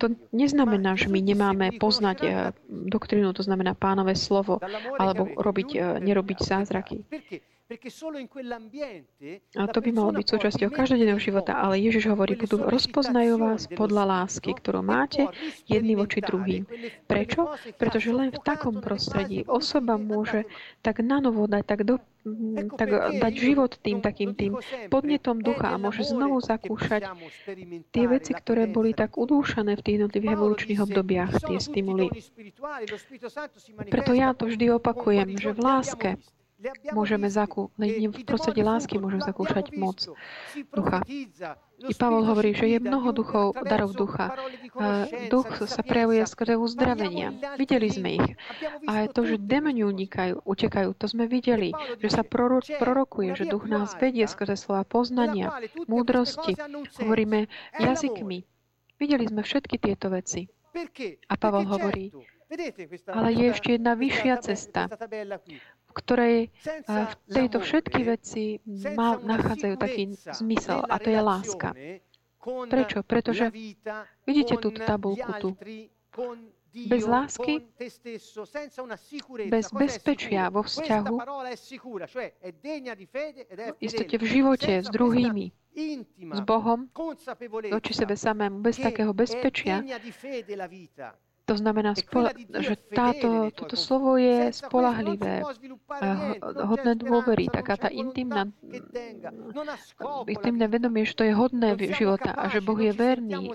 To neznamená, že my nemáme poznať e, doktrínu, to znamená pánové slovo, alebo robiť, e, nerobiť zázraky. A to by malo byť súčasťou každodenného života, ale Ježiš hovorí, budú rozpoznajú vás podľa lásky, ktorú máte jedný voči druhým. Prečo? Pretože len v takom prostredí osoba môže tak nanovo dať, tak, do, tak dať život tým takým tým podnetom ducha a môže znovu zakúšať tie veci, ktoré boli tak udúšané v tých jednotlivých evolučných obdobiach, tie stimuly. Preto ja to vždy opakujem, že v láske môžeme zakú, len v prostredí lásky môžeme zakúšať moc ducha. I Pavol hovorí, že je mnoho duchov, darov ducha. Duch sa prejavuje skrze uzdravenia. Videli sme ich. A to, že demoni unikajú, utekajú, to sme videli. Že sa proro- prorokuje, že duch nás vedie skrze slova poznania, múdrosti. Hovoríme jazykmi. Videli sme všetky tieto veci. A Pavol hovorí, ale je ešte jedna vyššia cesta, v ktorej v tejto všetky veci má, nachádzajú taký zmysel a to je láska. Prečo? Pretože vidíte túto tabulku tu. Bez lásky, bez bezpečia vo vzťahu, istote v živote s druhými, s Bohom, voči sebe samému, bez takého bezpečia, To znamená, že táto, toto slovo je spolahlivé, hodné dôvery, taká tá intimná, intimné vedomie, že to je hodné života a že Boh je verný.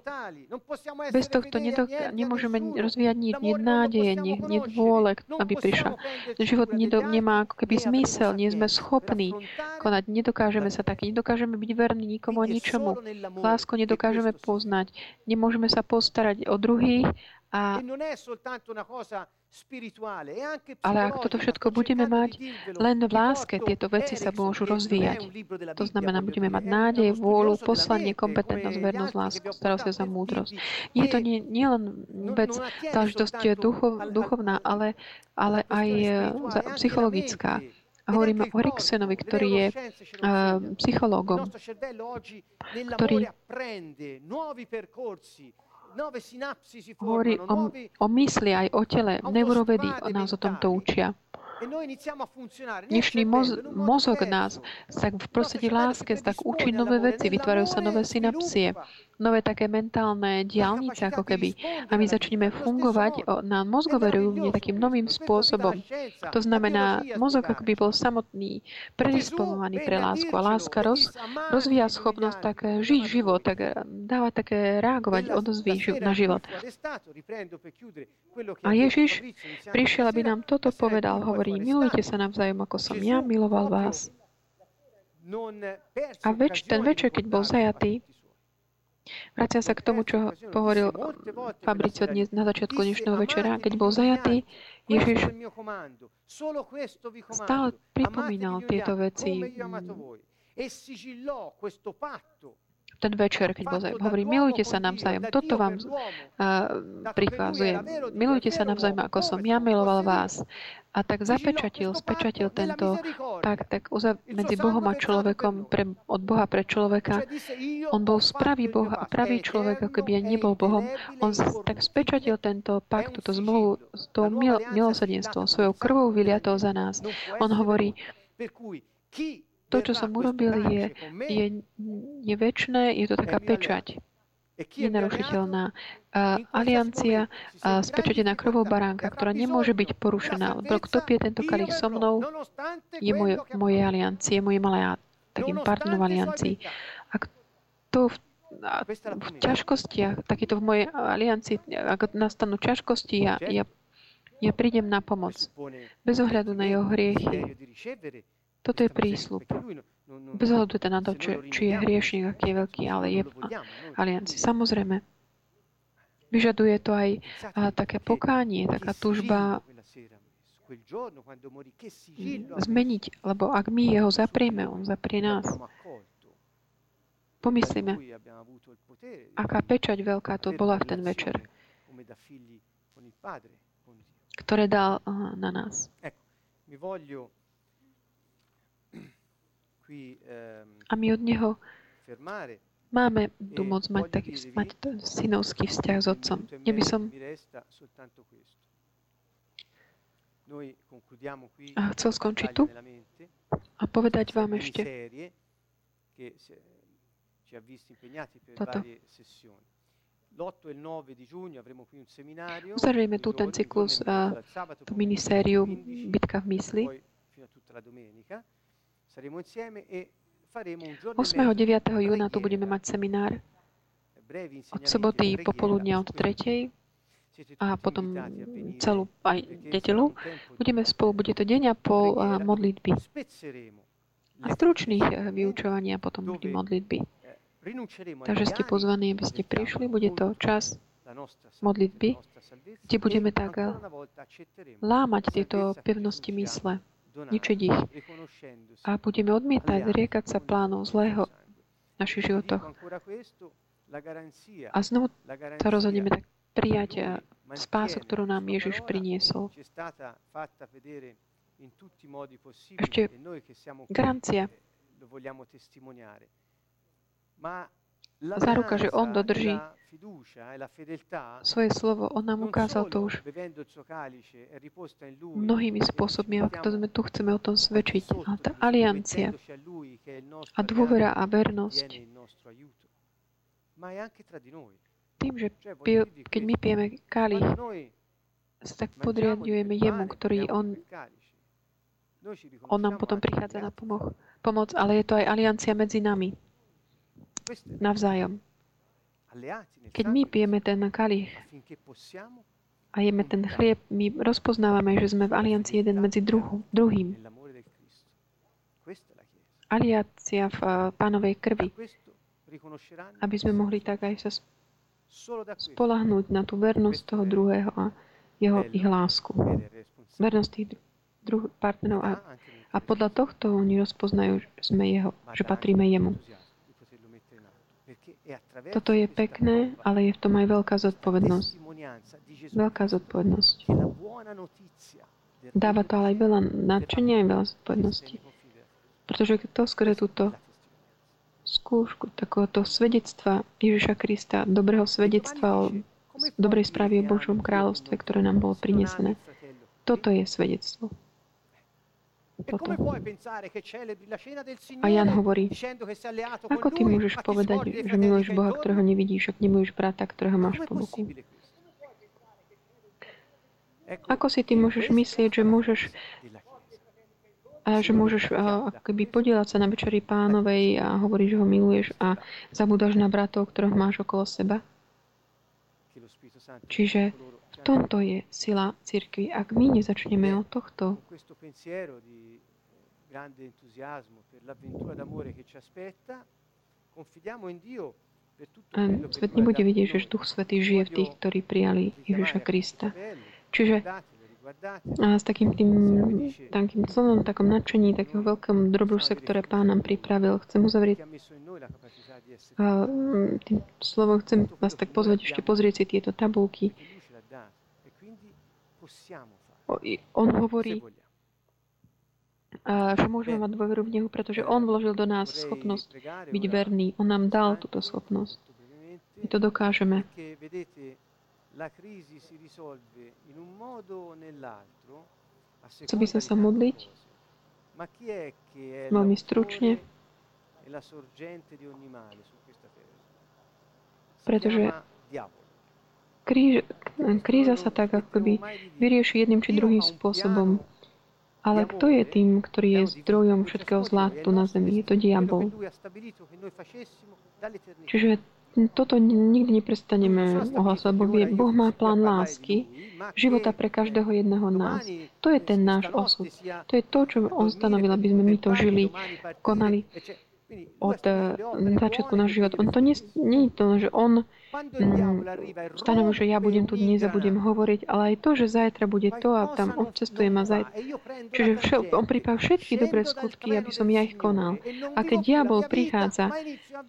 Bez tohto nedok- nemôžeme rozvíjať nič, nie nádeje, nie, nie aby prišla. Život nedo- nemá ako keby zmysel, nie sme schopní konať, nedokážeme sa tak, nedokážeme byť verní nikomu a ničomu. Lásku nedokážeme poznať, nemôžeme sa postarať o druhých a, ale ak toto všetko budeme mať len v láske, tieto veci sa môžu rozvíjať. To znamená, budeme mať nádej, vôľu, poslanie, kompetentnosť, vernosť, lásku, starosť za múdrosť. Je to nie, nie len vec záležitosť duchov, duchovná, ale, ale aj e, psychologická. A hovoríme o Eriksenovi, ktorý je uh, psychológom, ktorý hovorí o, o mysli aj o tele. Neurovedy nás o tomto učia. Dnešný moz, mozog nás tak v prostredí láske tak učí nové veci, vytvárajú sa nové synapsie, nové také mentálne diálnice ako keby. A my začneme fungovať na mozgové rovine takým novým spôsobom. To znamená, mozog ako by bol samotný, predisponovaný pre lásku. A láska roz, rozvíja schopnosť tak žiť život, tak dáva také reagovať odozvy na život. A Ježiš prišiel, aby nám toto povedal. Hovorí, milujte sa navzájom, ako som ja miloval vás. A več, ten večer, keď bol zajatý, Vracia sa k tomu, čo hovoril Fabricio dnes na začiatku dnešného večera. Keď bol zajatý, Ježiš stále pripomínal tieto veci ten večer, keď hovorí, milujte sa navzájom. Toto vám uh, prikazuje. Milujte sa navzájom, ako som ja miloval vás. A tak zapečatil, spečatil tento pakt tak medzi Bohom a človekom, pre, od Boha pre človeka. On bol spravý Boh a pravý človek, ako keby nebol Bohom. On tak spečatil tento pakt, túto zmluvu s tou mil, milosedenstvom, svojou krvou vyliatou za nás. On hovorí, to, čo som urobil, je, je, je väčšné, je to taká pečať nenarušiteľná uh, aliancia uh, spečatená krvou baránka, ktorá nemôže byť porušená. Lebo kto pije tento kalich so mnou, je moje, moje aliancie, moje malé takým partnerom aliancii. A kto v, a, v ťažkostiach, takýto v mojej aliancii, ak nastanú ťažkosti, ja, ja, ja prídem na pomoc. Bez ohľadu na jeho hriechy. Toto je prísľub. Bez ohľadu teda na to, či, či je hriešnik, aký je veľký, ale je alianci. Samozrejme, vyžaduje to aj a, také pokánie, taká túžba zmeniť, lebo ak my jeho zaprieme, on zaprie nás. Pomyslíme, aká pečať veľká to bola v ten večer, ktoré dal na nás. Ehm, a my od Neho máme tu e moc mať, taký, mať synovský vzťah s Otcom. Ja by som a chcel skončiť tu a povedať vám ešte toto. Uzavrieme tu ten cyklus, tú minisériu Bitka v mysli. 8. a 9. júna tu budeme mať seminár od soboty popoludnia od 3. a potom celú aj nedelu. Budeme spolu, bude to deň a pol modlitby. A stručných vyučovania potom budú modlitby. Takže ste pozvaní, aby ste prišli. Bude to čas modlitby, kde budeme tak lámať tieto pevnosti mysle ničiť ich. A budeme odmietať riekať sa plánov zlého v našich životoch. A znovu sa rozhodneme tak prijať eh, spásu, ktorú nám Ježiš priniesol. Ešte garancia záruka, že on dodrží svoje slovo. On nám ukázal to už mnohými spôsobmi, ak to sme tu chceme o tom svedčiť. A tá aliancia a dôvera a vernosť tým, že pio, keď my pijeme kalich, sa tak podriadujeme jemu, ktorý on, on nám potom prichádza na pomoc, pomoc, ale je to aj aliancia medzi nami. Navzájom. Keď my pijeme ten kalich a jeme ten chlieb, my rozpoznávame, že sme v aliancii jeden medzi druhu, druhým. Aliácia v eh, pánovej krvi. Aby sme mohli tak aj sa spolahnúť na tú vernosť toho druhého a jeho ich lásku. Vernosť tých druh- partnerov a, a podľa tohto oni rozpoznajú, že sme jeho, že patríme jemu. Toto je pekné, ale je v tom aj veľká zodpovednosť. Veľká zodpovednosť. Dáva to ale aj veľa nadšenia aj veľa zodpovednosti. Pretože to skôr túto skúšku takéhoto svedectva Ježiša Krista, dobrého svedectva o dobrej správy o Božom kráľovstve, ktoré nám bolo prinesené. Toto je svedectvo. Toto. A Jan hovorí, ako ty môžeš povedať, že miluješ Boha, ktorého nevidíš, ak nemiluješ brata, ktorého máš po boku? Ako si ty môžeš myslieť, že môžeš a že môžeš ako keby podielať sa na večeri pánovej a hovoriť, že ho miluješ a zabúdaš na bratov, ktorých máš okolo seba. Čiže tomto je sila cirkvi. Ak my nezačneme od tohto, Svet nebude vidieť, že Duch Svetý žije v tých, ktorí prijali Ježiša Krista. Čiže a s takým tým, takým celom takom nadšení, takého veľkom dobruše, ktoré Pán nám pripravil. Chcem uzavrieť a, tým slovom, chcem vás tak pozvať ešte pozrieť si tieto tabulky. On hovorí, a, že môžeme mať dôveru v Nehu, pretože On vložil do nás schopnosť byť verný. On nám dal túto schopnosť. My to dokážeme. Chcel by som sa modliť? veľmi stručne, pretože kríž, kríza sa tak akoby vyrieši jedným či druhým spôsobom. Ale kto je tým, ktorý je zdrojom všetkého zla tu na zemi? Je to diabol. Čiže toto nikdy neprestaneme ohlasovať. Boh, boh má plán lásky, života pre každého jedného nás. To je ten náš osud. To je to, čo on stanovil, aby sme my to žili, konali od uh, začiatku nášho života. On to nie, nie je to, že on stanovil, že ja budem tu dnes a budem hovoriť, ale aj to, že zajtra bude to a tam odcestujem a zajtra. Čiže všel, on pripravil všetky dobré skutky, aby som ja ich konal. A keď diabol prichádza,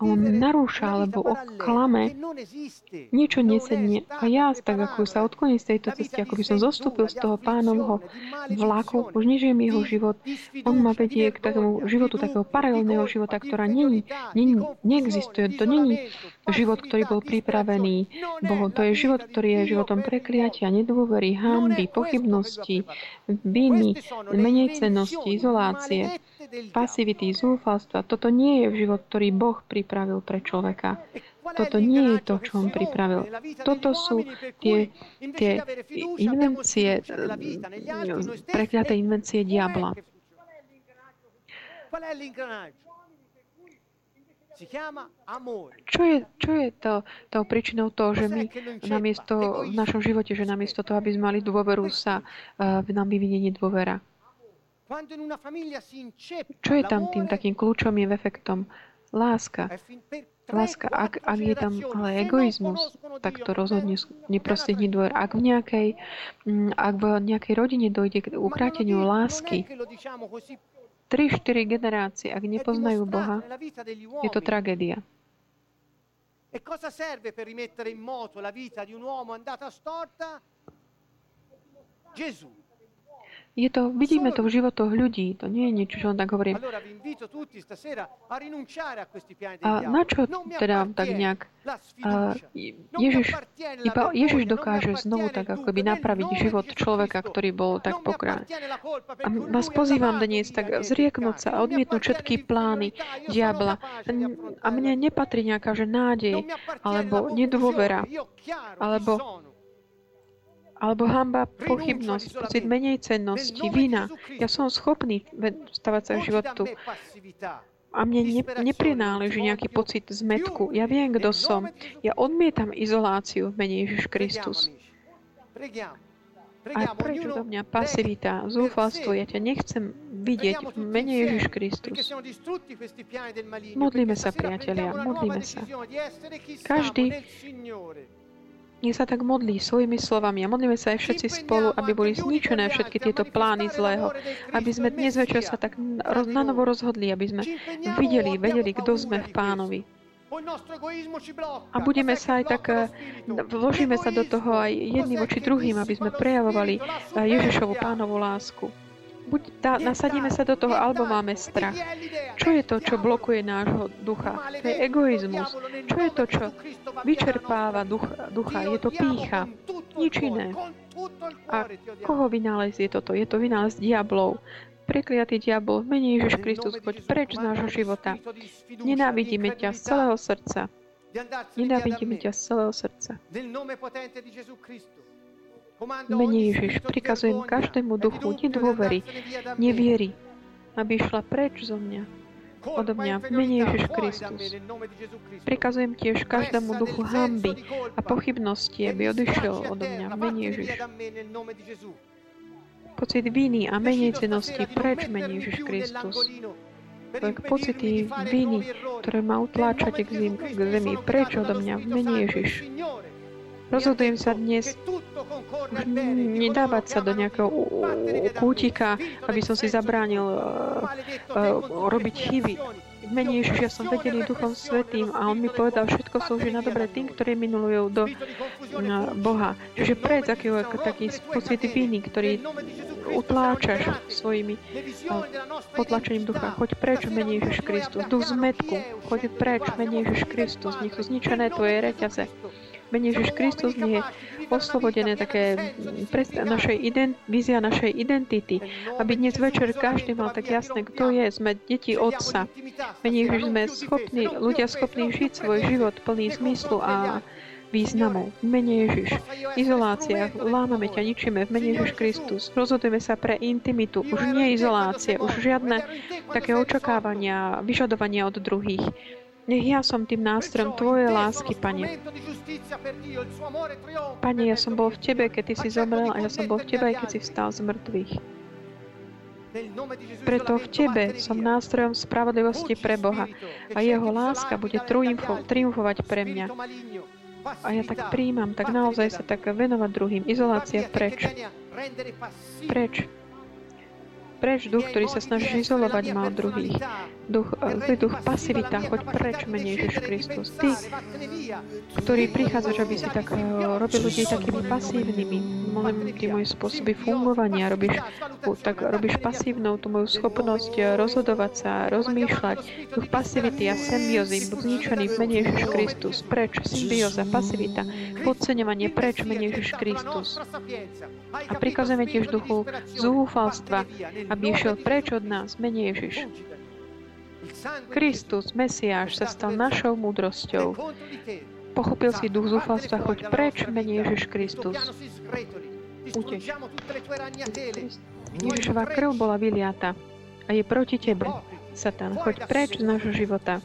on narúša alebo oklame, niečo nesedne a ja tak ako sa odkloním z tejto cesty, ako by som zostúpil z toho pánovho vlaku, už nežijem jeho život, on ma vedie k takému životu, takého paralelného života, ktorá není, není, neexistuje. To není život, ktorý bol pripravený Bohom. To je život, ktorý je životom prekliatia, nedôvery, hamby, pochybnosti, viny, menej cenosti, izolácie, pasivity, zúfalstva. Toto nie je život, ktorý Boh pripravil pre človeka. Toto nie je to, čo on pripravil. Toto sú tie, tie invencie, prekliaté invencie diabla. Čo je, čo je to, tou príčinou toho, že my namiesto, v našom živote, že namiesto toho, aby sme mali dôveru, sa uh, nám vyvinie nedôvera? Čo je tam tým takým kľúčovým efektom? Láska. Láska. Ak, ak je tam ale egoizmus, tak to rozhodne neprostrední dôver. Ak v nejakej, mm, ak v nejakej rodine dojde k ukráteniu lásky, 3-4 generácie, ak nepoznajú Boha, je to tragédia. E cosa serve per rimettere in moto la vita di un uomo andata storta? Gesù. Je to, vidíme to v životoch ľudí, to nie je niečo, čo on tak hovorí. A na čo teda tak nejak a Ježiš, iba Ježiš dokáže znovu tak ako by napraviť život človeka, ktorý bol tak pokráň. A vás pozývam dnes tak zrieknúť sa a odmietnúť všetky plány diabla. A mne nepatrí nejaká že nádej, alebo nedôvera, alebo alebo hamba, pochybnosť, pocit menej cennosti, vina. Ja som schopný stavať sa v životu. A mne ne, neprináleží nejaký pocit zmetku. Ja viem, kto som. Ja odmietam izoláciu v mene Ježiš Kristus. A preč do mňa pasivita, zúfalstvo, ja ťa nechcem vidieť v mene Ježiš Kristus. Modlíme sa, priatelia, modlíme sa. Každý nech sa tak modlí svojimi slovami a modlíme sa aj všetci spolu, aby boli zničené všetky tieto plány zlého, aby sme dnes večer sa tak na novo rozhodli, aby sme videli, vedeli, kto sme v pánovi. A budeme sa aj tak, eh, vložíme sa do toho aj jedným voči druhým, aby sme prejavovali eh, Ježišovu pánovú lásku. Buď tá, nasadíme sa do toho, alebo máme strach. Čo je to, čo blokuje nášho ducha? To je egoizmus. Čo je to, čo vyčerpáva ducha? ducha? Je to pícha. Nič iné. A koho vynález je toto? Je to vynález diablov. Prekliatý diabol, v mene Ježiš Kristus, choď preč z nášho života. Nenávidíme ťa z celého srdca. Nenávidíme ťa z celého srdca. Mene Ježiš, prikazujem každému duchu nedôvery, neviery, aby šla preč zo mňa, odo mňa, v mene Ježiš Kristus. Prikazujem tiež každému duchu hamby a pochybnosti, aby odišiel odo mňa, v mene Ježiš. Pocit viny a menejcenosti preč, mene Ježiš Kristus. Tak pocity viny, ktoré ma utláčať k zemi, preč odo mňa, v mene Ježiš. Rozhodujem sa dnes nedávať sa do nejakého kútika, aby som si zabránil uh, uh, robiť chyby. V mene Ježiš, ja som vedený Duchom Svetým a On mi povedal, všetko slúži na dobre tým, ktorí minulujú do uh, Boha. Čiže preč aký, taký pocit viny, ktorý utláčaš svojimi potlačením ducha. Choď preč mene Ježiš Kristus. Duch zmetku, choď preč mene Ježiš Kristus. Nech sú zničené tvoje reťaze mene Ježiš Kristus nie je oslobodené také našej ident, vízia našej identity, aby dnes večer každý mal tak jasné, kto je. Sme deti Otca. Mene Ježiš sme schopní, ľudia schopní žiť svoj život plný zmyslu a významov. V mene Ježiš. Izolácia. Lámame ťa, ničíme. V mene Ježiš Kristus. Rozhodujeme sa pre intimitu. Už nie izolácie. Už žiadne také očakávania, vyžadovania od druhých. Nech ja som tým nástrojom Tvojej lásky, Pane. Pane, ja som bol v Tebe, keď Ty si zomrel a ja som bol v Tebe, aj keď si vstal z mŕtvych. Preto v Tebe som nástrojom spravodlivosti pre Boha a Jeho láska bude triumfo, triumfovať pre mňa. A ja tak príjmam, tak naozaj sa tak venovať druhým. Izolácia preč. Preč. Preč duch, ktorý sa snaží izolovať ma od druhých. Duch, zlý duch pasivita, choď preč, menej Ježiš Kristus. Ty, ktorý prichádzaš, aby si tak uh, robil ľudí takými pasívnymi, môžem tie moje spôsoby fungovania, robíš, tak robíš pasívnou tú moju schopnosť eh, rozhodovať sa, rozmýšľať. Duch pasivity a symbiózy, buď zničený v mene Ježiš Kristus. Preč, symbióza, pasivita, podceňovanie, preč, mene Ježiš Kristus. A prikazujeme tiež duchu zúfalstva, aby išiel preč od nás, menej Ježiš. Kristus, Mesiáš, sa stal našou múdrosťou. Pochopil si duch zúfalstva, choď preč, menej Ježiš Kristus. Uteč. Ježišova krv bola vyliata a je proti tebe, Satan. Choď preč z nášho života.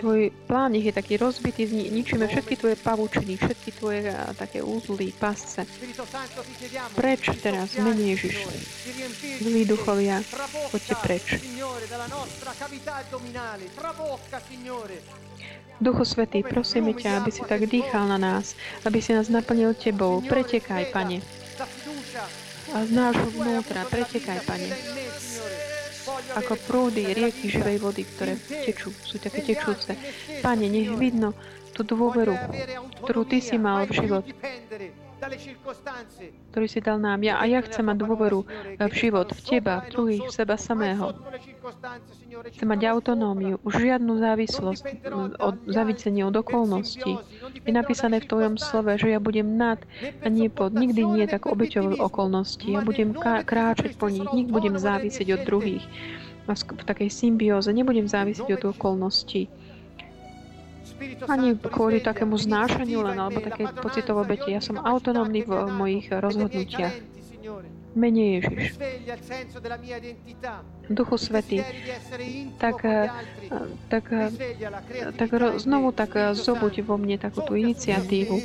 Tvoj plán je taký rozbitý, ničíme všetky tvoje pavučiny, všetky tvoje také úzly, pasce. Preč teraz, menej Ježiš. Zlí duchovia, poďte preč. Duchu Svetý, prosíme ťa, aby si tak dýchal na nás, aby si nás naplnil Tebou. Pretekaj, Pane. A z nášho vnútra, pretekaj, Pane ako prúdy, rieky živej vody, ktoré tečú, sú také tečúce. Pane, nech vidno tú dôveru, ktorú Ty si mal v život. ktorý si dal nám. Ja, a ja chcem mať dôveru v život, v Teba, v druhých, v seba samého. Chcem mať autonómiu, už žiadnu závislosť, od závisenie od okolností. Je napísané v Tvojom slove, že ja budem nad a nie pod. Nikdy nie tak obeťov okolností. Ja budem kráčať po nich, nikdy budem závisieť od druhých. V takej symbióze nebudem závisieť od okolností ani kvôli takému znášaniu len, alebo také pocitovo obete. Ja som autonómny v mojich rozhodnutiach. Mene Ježiš. Duchu Svetý, tak, eh, tak, eh, tak znovu tak eh, zobuď vo mne takú tú iniciatívu,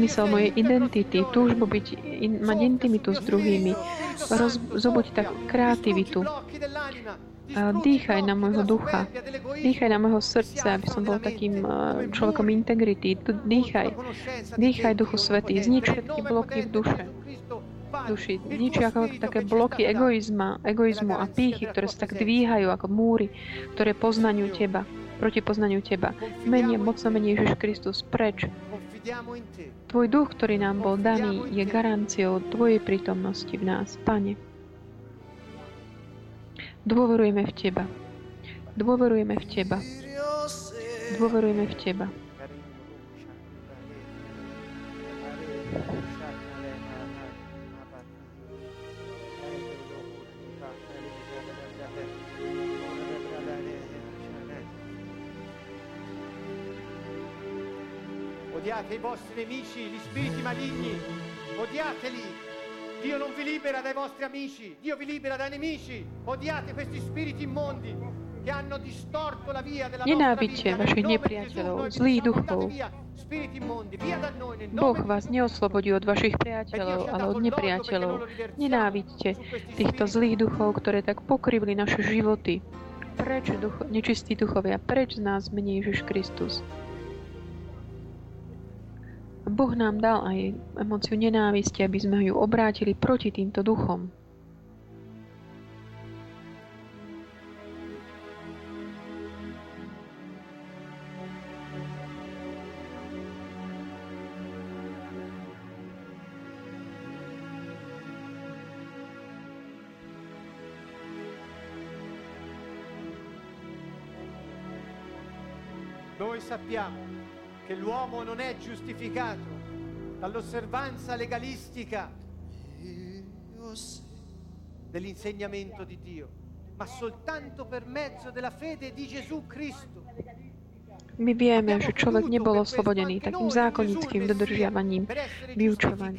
mysel mojej identity, túžbu byť, in, mať intimitu s druhými, roz, zobuď tak kreativitu, dýchaj na môjho ducha, dýchaj na môjho srdca, aby som bol takým človekom integrity. Dýchaj, dýchaj Duchu Svetý, znič všetky bloky v duše duši. Ničí ako také bloky egoizma, egoizmu a pýchy, ktoré sa tak dvíhajú ako múry, ktoré poznaňujú teba, proti poznaniu teba. Menie, mocno mení Ježiš Kristus, preč. Tvoj duch, ktorý nám bol daný, je garanciou Tvojej prítomnosti v nás, Pane. Dôverujeme v Teba. Dôverujeme v Teba. Dôverujeme v Teba. Odiate i vostri nemici, gli spiriti maligni. Odiateli. Dio non vi libera dai vostri amici, Dio vi libera dai nemici. Odiate questi spiriti immondi che hanno distorto la via della Nenávidte vašich nepriateľov, zlých duchov. Boh vás neoslobodí od vašich priateľov, ale od nepriateľov. Nenávidte týchto zlých duchov, ktoré tak pokrivli naše životy. Preč, duch, nečistí duchovia, preč z nás mení Ježiš Kristus. Boh nám dal aj emociu nenávisti, aby sme ju obrátili proti týmto duchom. Noi sappiamo che l'uomo non è giustificato dall'osservanza legalistica dell'insegnamento di Dio, ma soltanto per mezzo della fede di Gesù Cristo. My vieme, že človek nebol oslobodený takým zákonickým dodržiavaním vyučovaní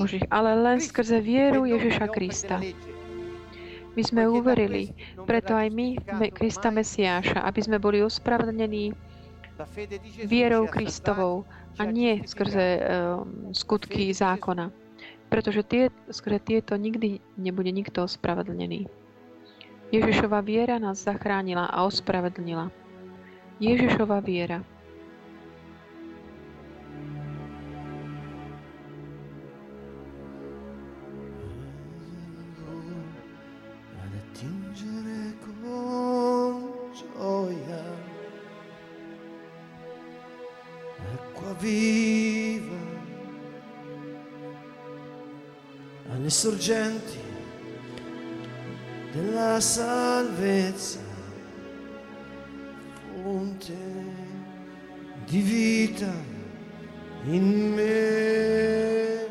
Božích, ale len skrze vieru Ježiša Krista. My sme uverili, preto aj my Krista Mesiáša, aby sme boli ospravedlnení vierou Kristovou a nie skrze uh, skutky zákona. Pretože tie, skrze tieto nikdy nebude nikto ospravedlnený. Ježišova viera nás zachránila a ospravedlnila. Ježišova viera. Sorgenti della salvezza, fonte di vita in me.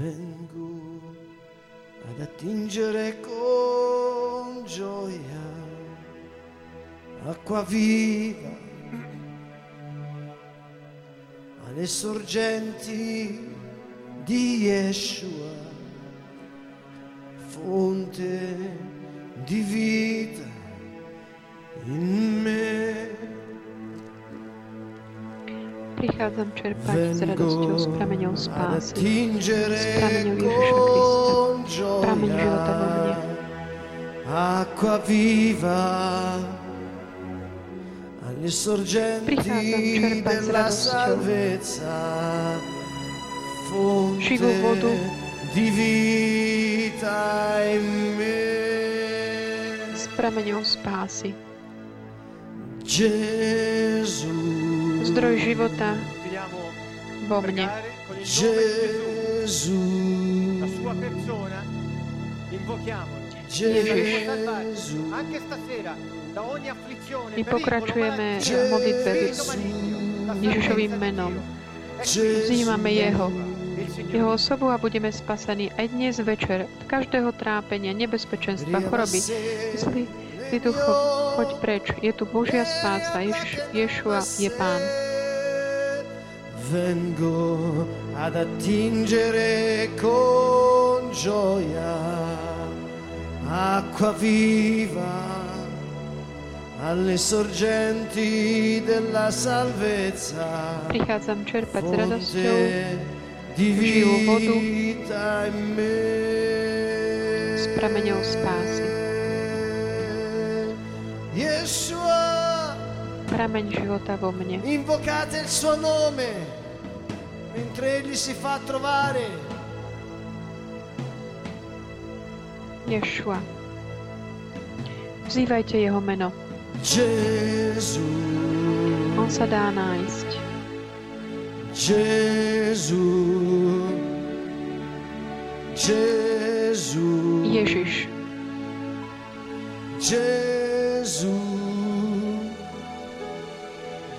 Vengo ad attingere con gioia acqua viva alle sorgenti di Yeshua, fonte di vita in me. Prichádzam čerpať s radosťou s prameňou spásy, s prameňou Ježiša Krista, prameň života vo mne. Acqua viva salvezza, fonte di vita in me. S prameňou spásy. Zdroj života vo mne. Gesù. La sua persona, invochiamolo. Gesù. My pokračujeme v modlitbe Ježišovým menom. Vzývame Jeho, Jeho osobu a budeme spasení aj dnes večer od každého trápenia, nebezpečenstva, choroby. Zlý, zlý duch, choď preč. Je tu Božia spása. Jež, Ješua je Pán. vengo ad attingere con gioia acqua viva alle sorgenti della salvezza. Prichádzam čerpať s radosťou živú vodu s prameňou spásy. Yeshua, prameň života vo mne. Invocate il suo nome mentre egli si fa trovare. Yeshua. Vzývajte jeho meno. Gesù. On sa dá nájsť. Gesù. Gesù. Ježiš. Gesù.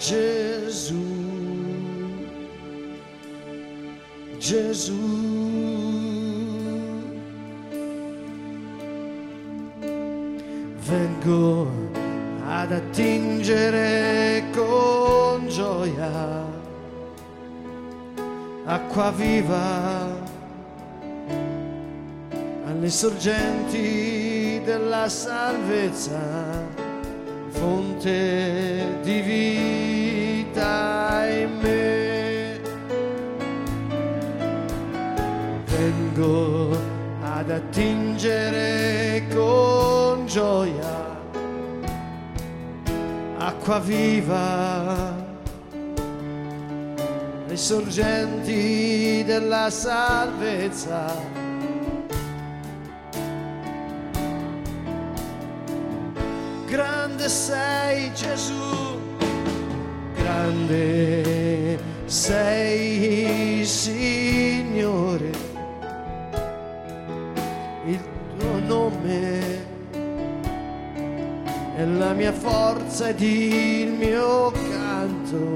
Gesù. Gesù. Vengo ad attingere con gioia acqua viva alle sorgenti della salvezza, fonte di vita in me. Vengo ad attingere gioia acqua viva le sorgenti della salvezza. Grande sei Gesù, grande sei Signore, la mia forza ed il mio canto,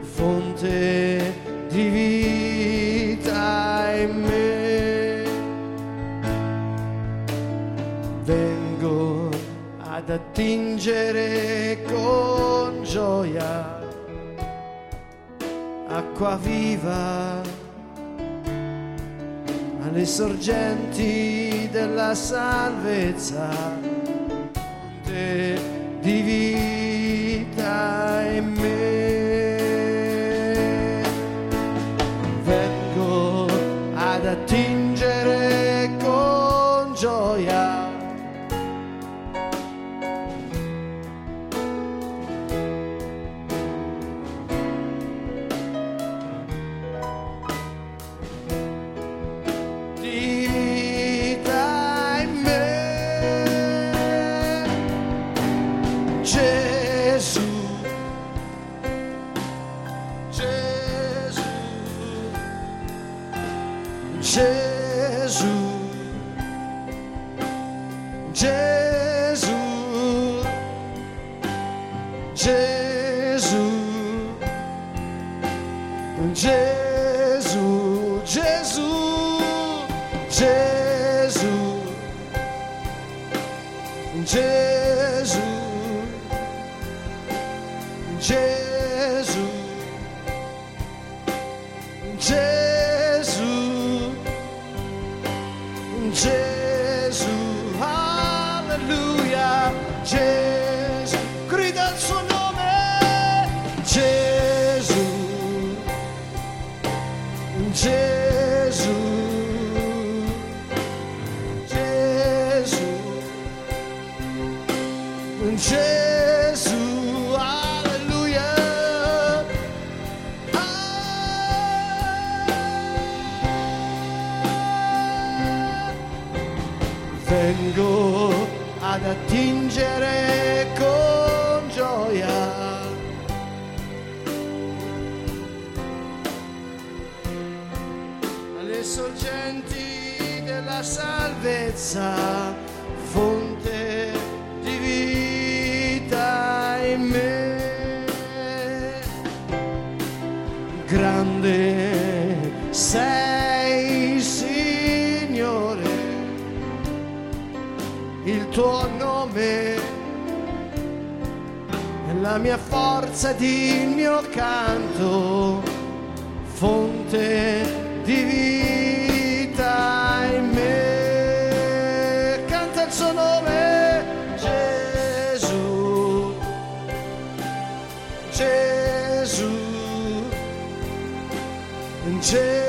fonte di vita in me. Vengo ad attingere con gioia acqua viva alle sorgenti della salvezza divino. vengo ad attingere con gioia. alle sorgenti della salvezza. Mia forza ed il mio canto, fonte di vita in me. Canta il suo nome, Gesù, Gesù, Gesù,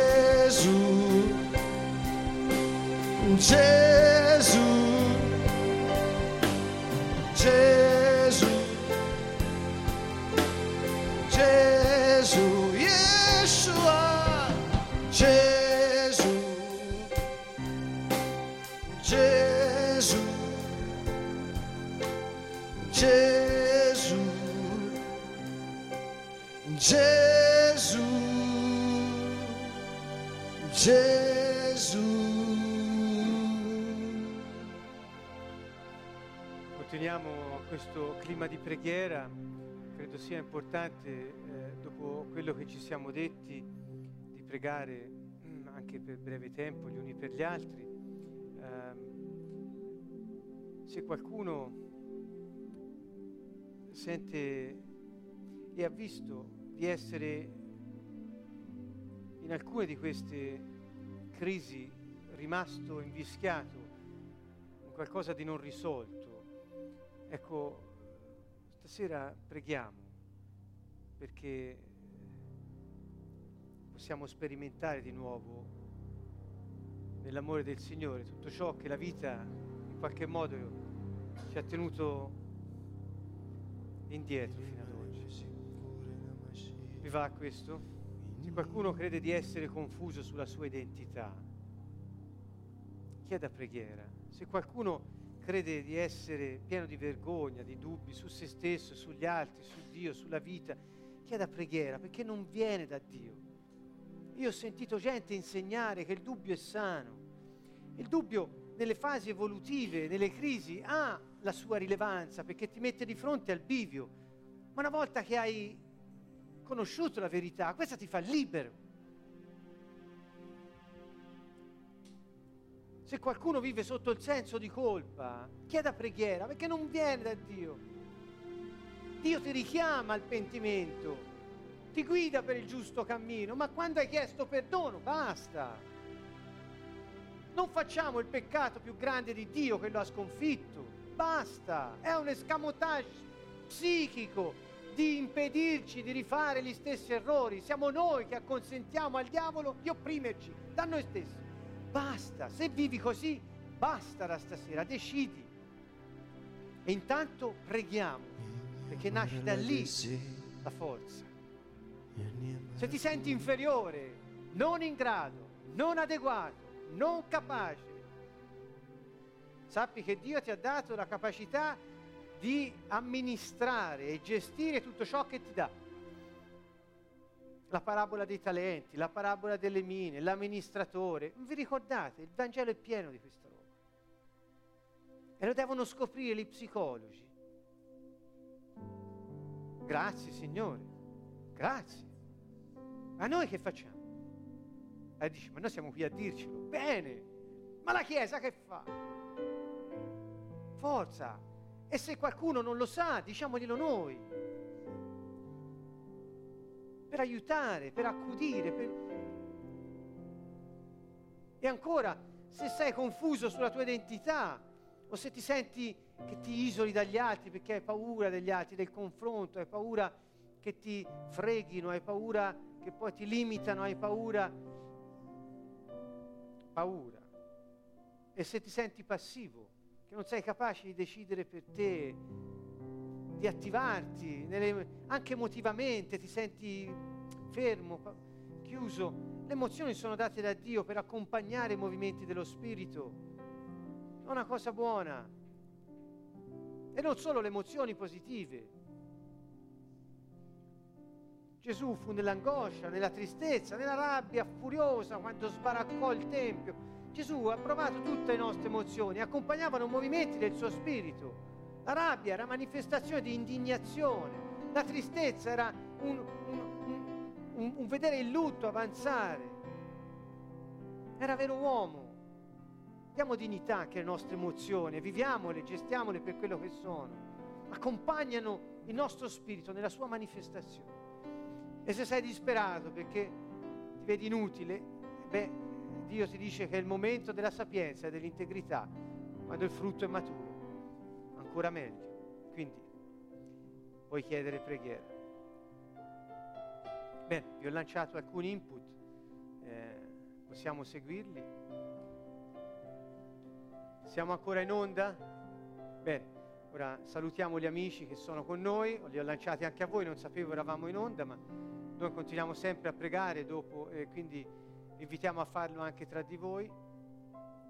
questo clima di preghiera, credo sia importante eh, dopo quello che ci siamo detti pregare mm, anche per breve tempo gli uni per gli altri. Eh, se qualcuno sente e ha visto di essere in alcune di queste crisi rimasto invischiato in qualcosa di non risolto, ecco, stasera preghiamo perché possiamo sperimentare di nuovo nell'amore del Signore tutto ciò che la vita in qualche modo ci ha tenuto indietro fino ad oggi. Vi va questo? Se qualcuno crede di essere confuso sulla sua identità, chieda preghiera. Se qualcuno crede di essere pieno di vergogna, di dubbi su se stesso, sugli altri, su Dio, sulla vita, chieda preghiera perché non viene da Dio. Io ho sentito gente insegnare che il dubbio è sano. Il dubbio nelle fasi evolutive, nelle crisi, ha la sua rilevanza perché ti mette di fronte al bivio. Ma una volta che hai conosciuto la verità, questa ti fa libero. Se qualcuno vive sotto il senso di colpa, chieda preghiera perché non viene da Dio. Dio ti richiama al pentimento ti guida per il giusto cammino, ma quando hai chiesto perdono, basta. Non facciamo il peccato più grande di Dio che lo ha sconfitto, basta. È un escamotage psichico di impedirci di rifare gli stessi errori. Siamo noi che acconsentiamo al diavolo di opprimerci da noi stessi. Basta, se vivi così, basta da stasera, decidi. E intanto preghiamo, perché nasce da lì la forza. Se ti senti inferiore, non in grado, non adeguato, non capace, sappi che Dio ti ha dato la capacità di amministrare e gestire tutto ciò che ti dà. La parabola dei talenti, la parabola delle mine, l'amministratore. Vi ricordate? Il Vangelo è pieno di questa roba. E lo devono scoprire gli psicologi. Grazie Signore. Grazie. Ma noi che facciamo? E dici, ma noi siamo qui a dircelo. Bene, ma la Chiesa che fa? Forza. E se qualcuno non lo sa, diciamoglielo noi. Per aiutare, per accudire. Per... E ancora, se sei confuso sulla tua identità, o se ti senti che ti isoli dagli altri perché hai paura degli altri, del confronto, hai paura che ti freghino, hai paura che poi ti limitano, hai paura. Paura. E se ti senti passivo, che non sei capace di decidere per te, di attivarti, nelle, anche emotivamente ti senti fermo, chiuso, le emozioni sono date da Dio per accompagnare i movimenti dello Spirito. È una cosa buona. E non solo le emozioni positive, Gesù fu nell'angoscia, nella tristezza, nella rabbia furiosa quando sbaraccò il Tempio. Gesù ha provato tutte le nostre emozioni, accompagnavano movimenti del suo spirito. La rabbia era manifestazione di indignazione, la tristezza era un, un, un, un vedere il lutto avanzare. Era vero uomo. Diamo dignità anche alle nostre emozioni, viviamole, gestiamole per quello che sono. Accompagnano il nostro spirito nella sua manifestazione. E se sei disperato perché ti vedi inutile, beh, Dio ti dice che è il momento della sapienza e dell'integrità, quando il frutto è maturo, ancora meglio. Quindi puoi chiedere preghiera. Bene, vi ho lanciato alcuni input, eh, possiamo seguirli. Siamo ancora in onda? Bene, ora salutiamo gli amici che sono con noi, li ho lanciati anche a voi, non sapevo eravamo in onda, ma noi continuiamo sempre a pregare dopo, eh, quindi invitiamo a farlo anche tra di voi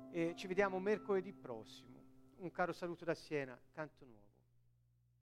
e ci vediamo mercoledì prossimo. Un caro saluto da Siena, Canto Nuovo.